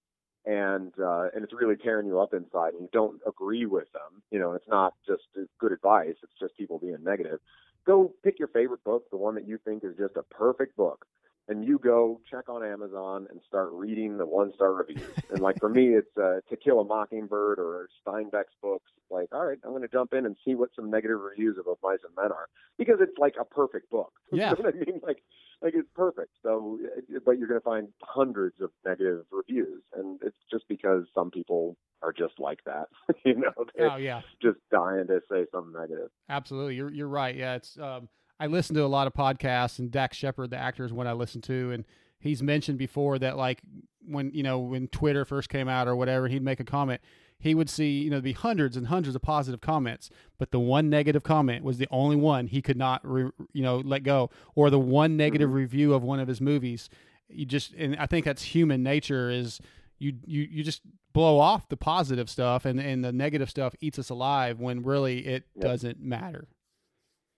and uh, and it's really tearing you up inside, and you don't agree with them, you know, it's not just good advice. It's just people being negative. Go pick your favorite book, the one that you think is just a perfect book, and you go check on Amazon and start reading the one star reviews. and like for me, it's uh, To Kill a Mockingbird or Steinbeck's books. Like, all right, I'm going to jump in and see what some negative reviews of Of Mice and Men are because it's like a perfect book. Yeah. you know what I mean? Like, like it's perfect. So, uh, but you're going to find hundreds of negative reviews, and it's just because some people are just like that. you know, they're Oh yeah. just dying to say something negative. Absolutely, you're you're right. Yeah, it's um, I listen to a lot of podcasts, and Dax Shepard, the actor, is one I listen to, and he's mentioned before that like when you know when Twitter first came out or whatever, he'd make a comment. He would see you know there'd be hundreds and hundreds of positive comments, but the one negative comment was the only one he could not re, you know let go, or the one negative mm-hmm. review of one of his movies. You just and I think that's human nature is you you you just blow off the positive stuff and and the negative stuff eats us alive when really it Yep. doesn't matter.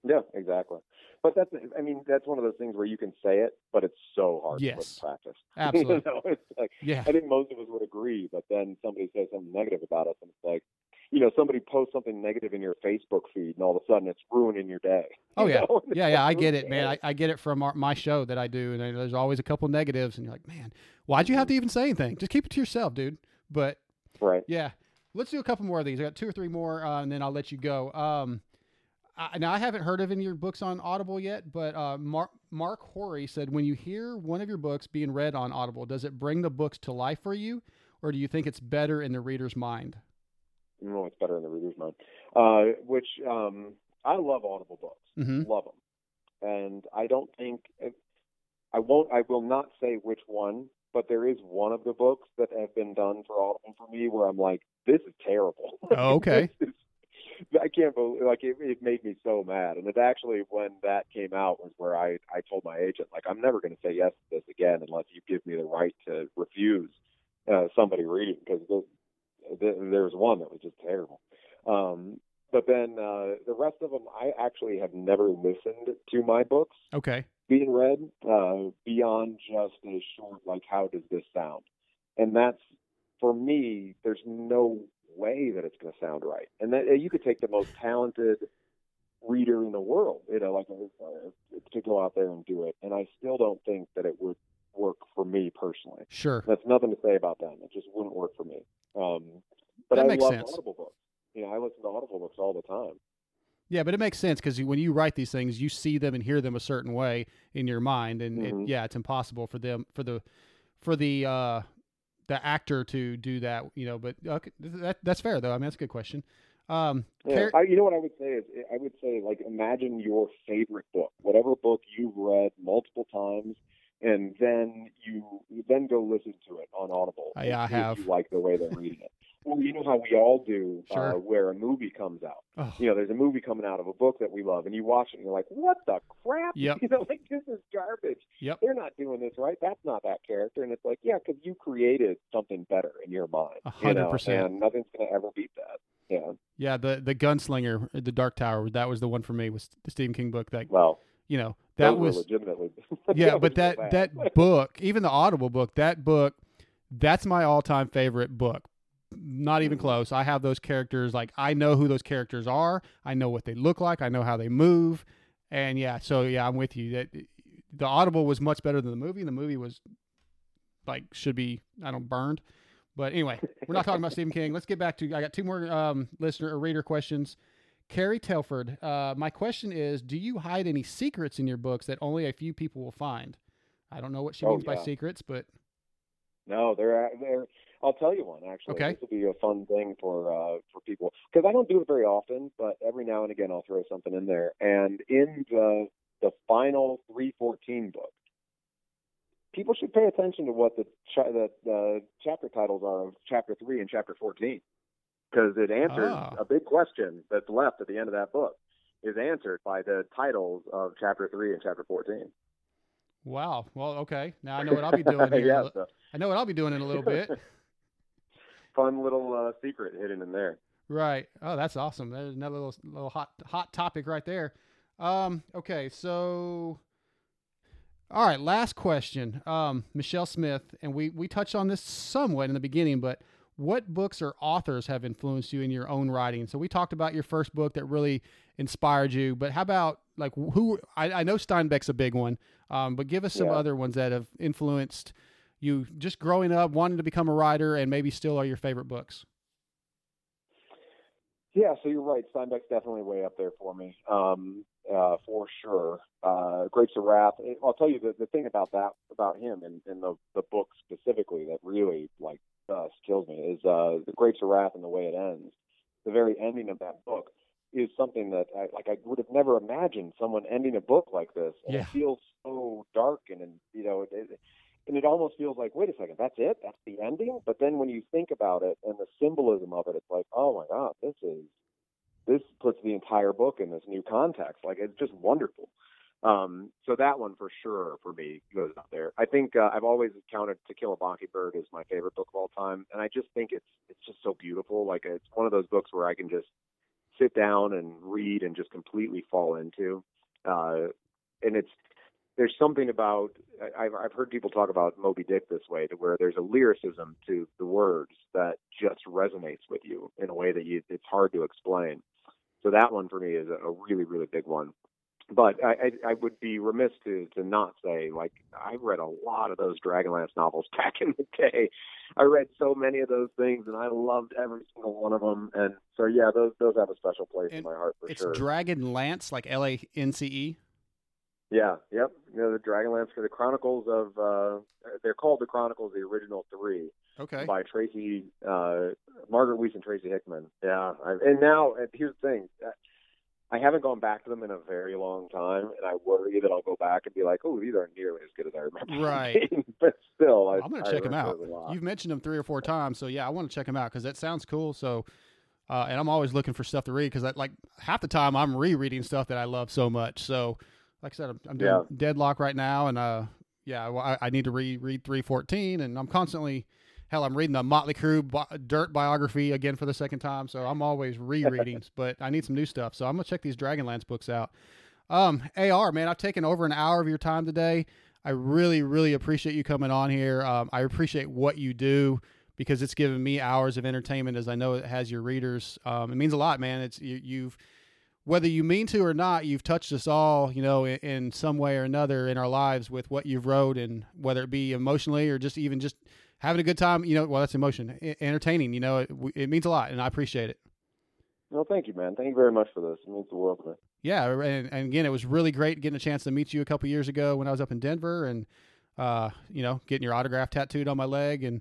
Yeah, exactly. But that's, I mean, that's one of those things where you can say it, but it's so hard to Yes. put in practice. Absolutely. you know, it's like, Yeah. I think most of us would agree, but then somebody says something negative about us, and it's like, you know, somebody posts something negative in your Facebook feed, and all of a sudden it's ruining your day. Oh yeah, know? Yeah, yeah. I get it, man. I, I get it from our, my show that I do, and there's always a couple negatives, and you're like, man, why'd you have to even say anything? Just keep it to yourself, dude. But right. yeah, let's do a couple more of these. I got two or three more, uh, and then I'll let you go. Um, I, now I haven't heard of any of your books on Audible yet, but uh, Mark Mark Horry said when you hear one of your books being read on Audible, does it bring the books to life for you, or do you think it's better in the reader's mind? No, it's better in the reader's mind. Uh, which um, I love Audible books. hmm love them, and I don't think I won't. I will not say which one, but there is one of the books that have been done for Audible for me where I'm like, this is terrible. Oh, okay. This is- I can't believe like it, it made me so mad, and it actually when that came out was where I I told my agent like I'm never going to say yes to this again unless you give me the right to refuse uh, somebody reading because there was one that was just terrible. Um, but then uh, the rest of them, I actually have never listened to my books Okay. being read uh, beyond just a short, like, how does this sound? And that's, for me, there's no way that it's going to sound right. And that you could take the most talented reader in the world, you know, like uh, to go out there and do it, and I still don't think that it would work for me personally. Sure. That's nothing to say about them. It just wouldn't work for me. Um, but That I makes love sense. Audible books. You know, I listen to Audible books all the time. Yeah, but it makes sense because when you write these things, you see them and hear them a certain way in your mind, and Mhm. it, yeah, it's impossible for them for the for the uh, the actor to do that. You know, but okay, that that's fair though. I mean, that's a good question. Um, Yeah, I, you know what I would say is I would say like imagine your favorite book, whatever book you've read multiple times, and then you then go listen to it on Audible. Yeah, I have. You like the way they're reading it. Well, you know how we all do uh, where a movie comes out. oh, You know, there's a movie coming out of a book that we love, and you watch it, and you're like, "What the crap?" Yep. You know, like this is garbage. Yep. They're not doing this right. That's not that character, and it's like, yeah, because you created something better in your mind. A you hundred know. And nothing's gonna ever beat that. Yeah. yeah, the the gunslinger, the Dark Tower, that was the one for me. Was the Stephen King book that Well, you know that was legitimately. yeah, but that that book, even the Audible book, that book, that's my all time favorite book. Not even close. I have those characters like I know who those characters are. I know what they look like. I know how they move, and yeah. So yeah, I'm with you. That the Audible was much better than the movie. The movie was like should be I don't burned. But anyway, we're not talking about Stephen King. Let's get back to. I got two more um, listener or reader questions. Carrie Telford, uh, my question is: Do you hide any secrets in your books that only a few people will find? I don't know what she Oh, means by secrets, but No, they're they're. I'll tell you one actually. Okay. This will be a fun thing for uh, for people because I don't do it very often, but every now and again I'll throw something in there. And in the the final three fourteen book, people should pay attention to what the cha- the, the chapter titles are of chapter three and chapter fourteen because it answers Ah. a big question that's left at the end of that book is answered by the titles of chapter three and chapter fourteen. wow. Well, okay. Now I know what I'll be doing here. yeah, so I know what I'll be doing in a little bit. fun little uh, secret hidden in there. Right. Oh, that's awesome. There's another little little hot hot topic right there. Um, okay, so all right, last question. Um, Michelle Smith, and we we touched on this somewhat in the beginning, but what books or authors have influenced you in your own writing? So we talked about your first book that really inspired you, but how about like who? I, I know Steinbeck's a big one, um, but give us some Yeah. other ones that have influenced you just growing up, wanting to become a writer, and maybe still are your favorite books. Yeah, so you're right. Steinbeck's definitely way up there for me, um, uh, for sure. Uh, Grapes of Wrath. I'll tell you the, the thing about that, about him, and, and the the book specifically that really like uh, kills me is uh, the Grapes of Wrath and the way it ends. The very ending of that book is something that I like. I would have never imagined someone ending a book like this. And Yeah. It feels so dark and, and you know, it, it, and it almost feels like, wait a second, that's it? That's the ending? But then when you think about it and the symbolism of it, it's like, oh my God, this is, this puts the entire book in this new context. Like, it's just wonderful. Um, so that one for sure for me goes up there. I think uh, I've always counted To Kill a Mockingbird as my favorite book of all time, and I just think it's it's just so beautiful. Like it's one of those books where I can just sit down and read and just completely fall into. Uh, and it's there's something about I've I've heard people talk about Moby Dick this way, to where there's a lyricism to the words that just resonates with you in a way that you it's hard to explain. So that one for me is a, really really big one but I, I, I would be remiss to to not say like I read a lot of those Dragonlance novels back in the day. I read so many of those things, and I loved every single one of them. And so yeah, those those have a special place and in my heart for it's sure. It's Dragonlance, like L A N C E. Yeah, yep. You know the Dragonlance for the Chronicles of uh they're called the Chronicles, the original three Okay. by Tracy uh Margaret Weiss and Tracy Hickman. Yeah, I, and now and here's the thing. I haven't gone back to them in a very long time, and I worry that I'll go back and be like, "Oh, these aren't nearly as good as I remember." Right. but still, I, I'm gonna I check them out. those a lot. You've mentioned them three or four times, so yeah, I want to check them out because that sounds cool. So, uh, and I'm always looking for stuff to read because like half the time I'm rereading stuff that I love so much. So, like I said, I'm, I'm doing Yeah. Deadlock right now, and uh, yeah, well, I, I need to read read 314, and I'm constantly. Hell, I'm reading the Motley Crue bi- Dirt biography again for the second time, so I'm always rereading. but I need some new stuff, so I'm gonna check these Dragonlance books out. Um, AR, man, I've taken over an hour of your time today. I really, really appreciate you coming on here. Um, I appreciate what you do because it's given me hours of entertainment, as I know it has your readers. Um, it means a lot, man. It's you, you've whether you mean to or not, you've touched us all, you know, in, in some way or another in our lives with what you've wrote, and whether it be emotionally or just even just having a good time. You know, well, that's emotion, E- entertaining. You know, it, it means a lot, and I appreciate it. Well, thank you, man. Thank you very much for this. It means the world to me. Yeah, and, and again, it was really great getting a chance to meet you a couple years ago when I was up in Denver, and uh, you know, getting your autograph tattooed on my leg, and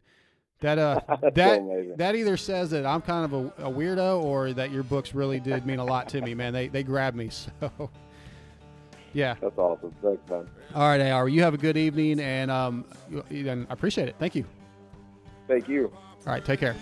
that uh, that so that either says that I'm kind of a, a weirdo or that your books really did mean a lot to me, man. They they grabbed me, so yeah. That's awesome. Thanks, man. All right, AR, you have a good evening, and um, and I appreciate it. Thank you. Thank you. All right, take care.